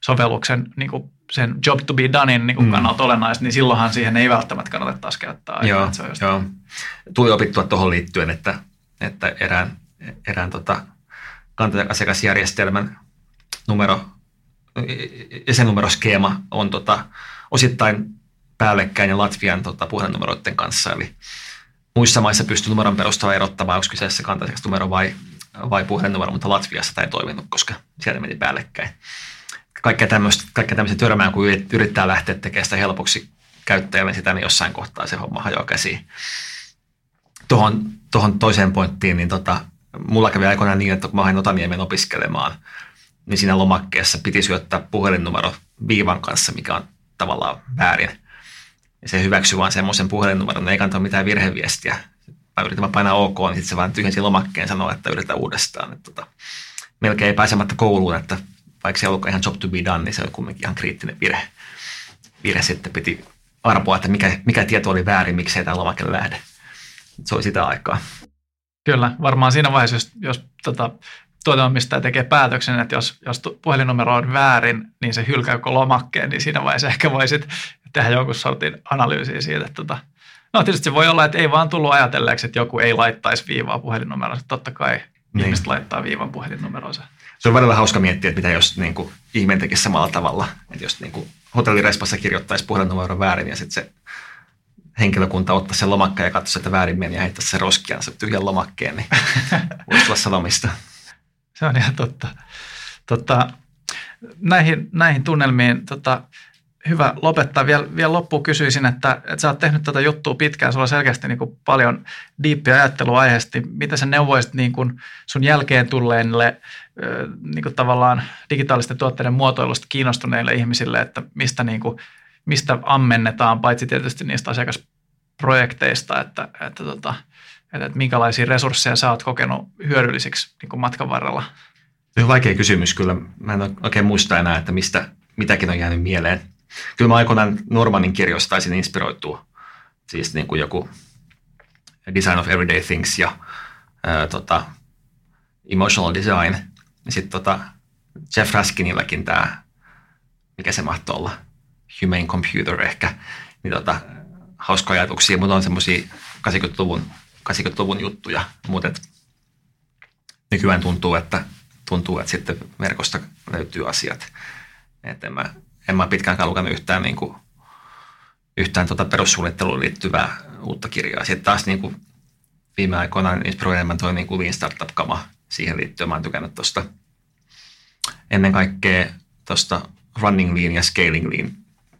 sovelluksen niin kuin sen job to be donein niin kuin mm. kannalta olennaista, niin silloinhan siihen ei välttämättä kannata taas käyttää. Joo, se on just... joo. Tuli opittua tuohon liittyen, että, että erään, erään tota, kantaja-asiakasjärjestelmän numero, jäsennumeroskeema on tota, osittain päällekkäin ja Latvian tota, puhelinnumeroiden kanssa. Eli muissa maissa pystyy numeron perusteella erottamaan, onko kyseessä kantajaksnumero vai, vai puhelinnumero, mutta Latviassa tämä ei toiminut, koska siellä meni päällekkäin. Kaikkea tämmöistä, kaikkea tämmöistä törmää, kun yrittää lähteä tekemään sitä helpoksi käyttäjälle sitä, niin jossain kohtaa se homma hajoaa käsiin. Tuohon, tuohon toiseen pointtiin, niin tota, mulla kävi aikoinaan niin, että kun mä hain Otaniemen opiskelemaan, niin siinä lomakkeessa piti syöttää puhelinnumero viivan kanssa, mikä on tavallaan väärin. Ja se hyväksyi vaan semmoisen puhelinnumeron, ei kantaa mitään virheviestiä. Mä yritin vaan painaa OK, niin sitten se vaan tyhjensi lomakkeen sanoa, että yritä uudestaan. Että tota, melkein pääsemättä kouluun, että vaikka se ei ollutkaan ihan job to be done, niin se oli kuitenkin ihan kriittinen virhe. Virhe sitten piti arpoa, että mikä, mikä tieto oli väärin, miksei tämä lomake lähde. Se oli sitä aikaa. Kyllä, varmaan siinä vaiheessa, jos, jos tota, tuoteomistaja tekee päätöksen, että jos, jos puhelinnumero on väärin, niin se hylkää koko lomakkeen, niin siinä vaiheessa ehkä voisit tehdä jonkun sortin analyysiä siitä. Että tota, no tietysti se voi olla, että ei vaan tullut ajatelleeksi, että joku ei laittaisi viivaa puhelinnumeroon. Totta kai niin. ihmiset laittaa viivan puhelinnumeroonsa. Se on välillä hauska miettiä, että mitä jos niin kuin, ihminen tekisi samalla tavalla. Että jos niin kuin, hotellirespassa kirjoittaisi puhelinnumeron väärin ja sitten se henkilökunta ottaisi sen lomakkeen ja katsoisi, että väärin meni ja heittäisi se roskiaan se tyhjän lomakkeen, niin voisi tulla sanomista. Se on ihan totta. Tota, näihin, näihin tunnelmiin tota, hyvä lopettaa. Vielä, vielä loppuun kysyisin, että, että sä oot tehnyt tätä juttua pitkään, sulla on selkeästi niin kuin paljon diippiä ajattelua aiheesti. Mitä sä neuvoisit niin kuin sun jälkeen tulleille niin kuin tavallaan digitaalisten tuotteiden muotoilusta kiinnostuneille ihmisille, että mistä, niin kuin, mistä ammennetaan, paitsi tietysti niistä asiakasprojekteista, että, että, tota, että, että minkälaisia resursseja sä oot kokenut hyödyllisiksi niin kuin matkan varrella? Se on vaikea kysymys kyllä. Mä en oikein muista enää, että mistä mitäkin on jäänyt mieleen kyllä mä aikoinaan Normanin kirjoista taisin inspiroitua. Siis niin kuin joku Design of Everyday Things ja ää, tota, Emotional Design. Sitten tota, Jeff Raskinilläkin tämä, mikä se mahtoi olla, Humane Computer ehkä, niin tota, hauska ajatuksia, mutta on semmoisia 80-luvun, 80-luvun juttuja, mutta nykyään tuntuu, että tuntuu, että sitten verkosta löytyy asiat. Että en mä en mä pitkäänkaan lukenut yhtään, niin kuin, yhtään tuota perussuunnitteluun liittyvää uutta kirjaa. Sitten taas niin kuin, viime aikoina inspiroi enemmän tuo niin Lean Startup-kama siihen liittyen. Mä oon tykännyt tuosta ennen kaikkea tuosta Running Lean ja Scaling Lean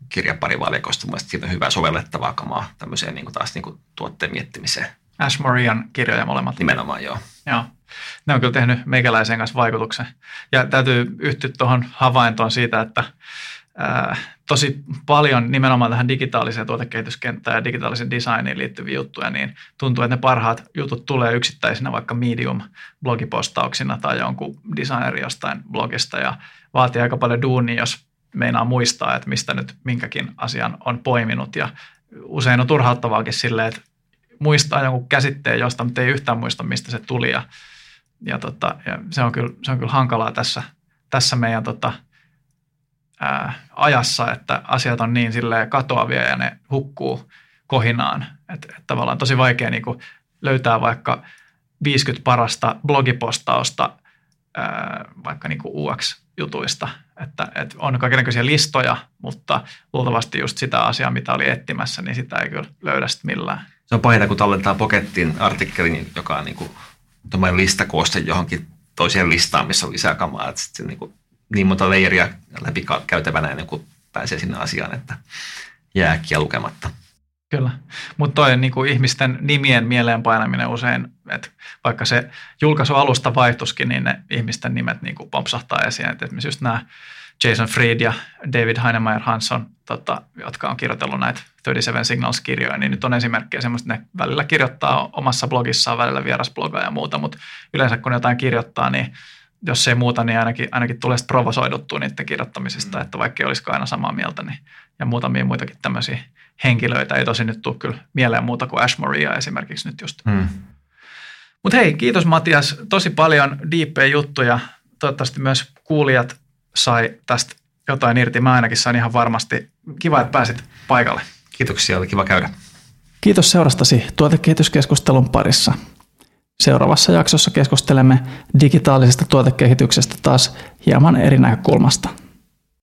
kirjaparivalikosta. Mielestäni siitä on hyvää sovellettavaa kamaa tämmöiseen niin kuin taas niin kuin tuotteen miettimiseen. Ash Morian kirjoja molemmat. Nimenomaan, joo. Joo. Ne on kyllä tehnyt meikäläisen kanssa vaikutuksen. Ja täytyy yhtyä tuohon havaintoon siitä, että tosi paljon nimenomaan tähän digitaaliseen tuotekehityskenttään ja digitaalisen designiin liittyviä juttuja, niin tuntuu, että ne parhaat jutut tulee yksittäisinä vaikka Medium-blogipostauksina tai jonkun designeri jostain blogista ja vaatii aika paljon duunia, jos meinaa muistaa, että mistä nyt minkäkin asian on poiminut ja usein on turhauttavaakin silleen, että muistaa jonkun käsitteen josta, mutta ei yhtään muista, mistä se tuli ja, ja, tota, ja se, on kyllä, se on kyllä hankalaa tässä, tässä meidän tota, – ää, ajassa, että asiat on niin silleen katoavia ja ne hukkuu kohinaan. Että et tavallaan tosi vaikea niin löytää vaikka 50 parasta blogipostausta ää, vaikka niin kuin UX-jutuista. Että, että on kaikenlaisia listoja, mutta luultavasti just sitä asiaa, mitä oli etsimässä, niin sitä ei kyllä löydä millään. Se on pahinta, kun tallentaa Pokettiin artikkelin, joka on niin kuin listakooste johonkin toiseen listaan, missä on lisää kamaa. Että sitten niin kuin niin monta leiria läpi käytävänä ennen kuin pääsee sinne asiaan, että jää äkkiä lukematta. Kyllä, mutta toi niin kuin ihmisten nimien mieleen painaminen usein, että vaikka se julkaisualusta vaihtuskin, niin ne ihmisten nimet niin kuin pompsahtaa esiin. Että esimerkiksi just nämä Jason Fried ja David Heinemeier Hansson, tota, jotka on kirjoitellut näitä 37 Signals-kirjoja, niin nyt on esimerkkejä semmoista, että ne välillä kirjoittaa omassa blogissaan, välillä vierasblogaa ja muuta, mutta yleensä kun jotain kirjoittaa, niin jos ei muuta, niin ainakin, ainakin tulee provosoiduttua niiden kirjoittamisesta, mm. että vaikka ei olisikaan aina samaa mieltä, niin, ja muutamia muitakin tämmöisiä henkilöitä. Ei tosi nyt tule kyllä mieleen muuta kuin Ashmorea esimerkiksi nyt just. Mm. Mutta hei, kiitos Matias. Tosi paljon diippejä juttuja. Toivottavasti myös kuulijat sai tästä jotain irti. Mä ainakin sain ihan varmasti. Kiva, että pääsit paikalle. Kiitoksia, oli kiva käydä. Kiitos seurastasi tuotekehityskeskustelun parissa. Seuraavassa jaksossa keskustelemme digitaalisesta tuotekehityksestä taas hieman eri näkökulmasta.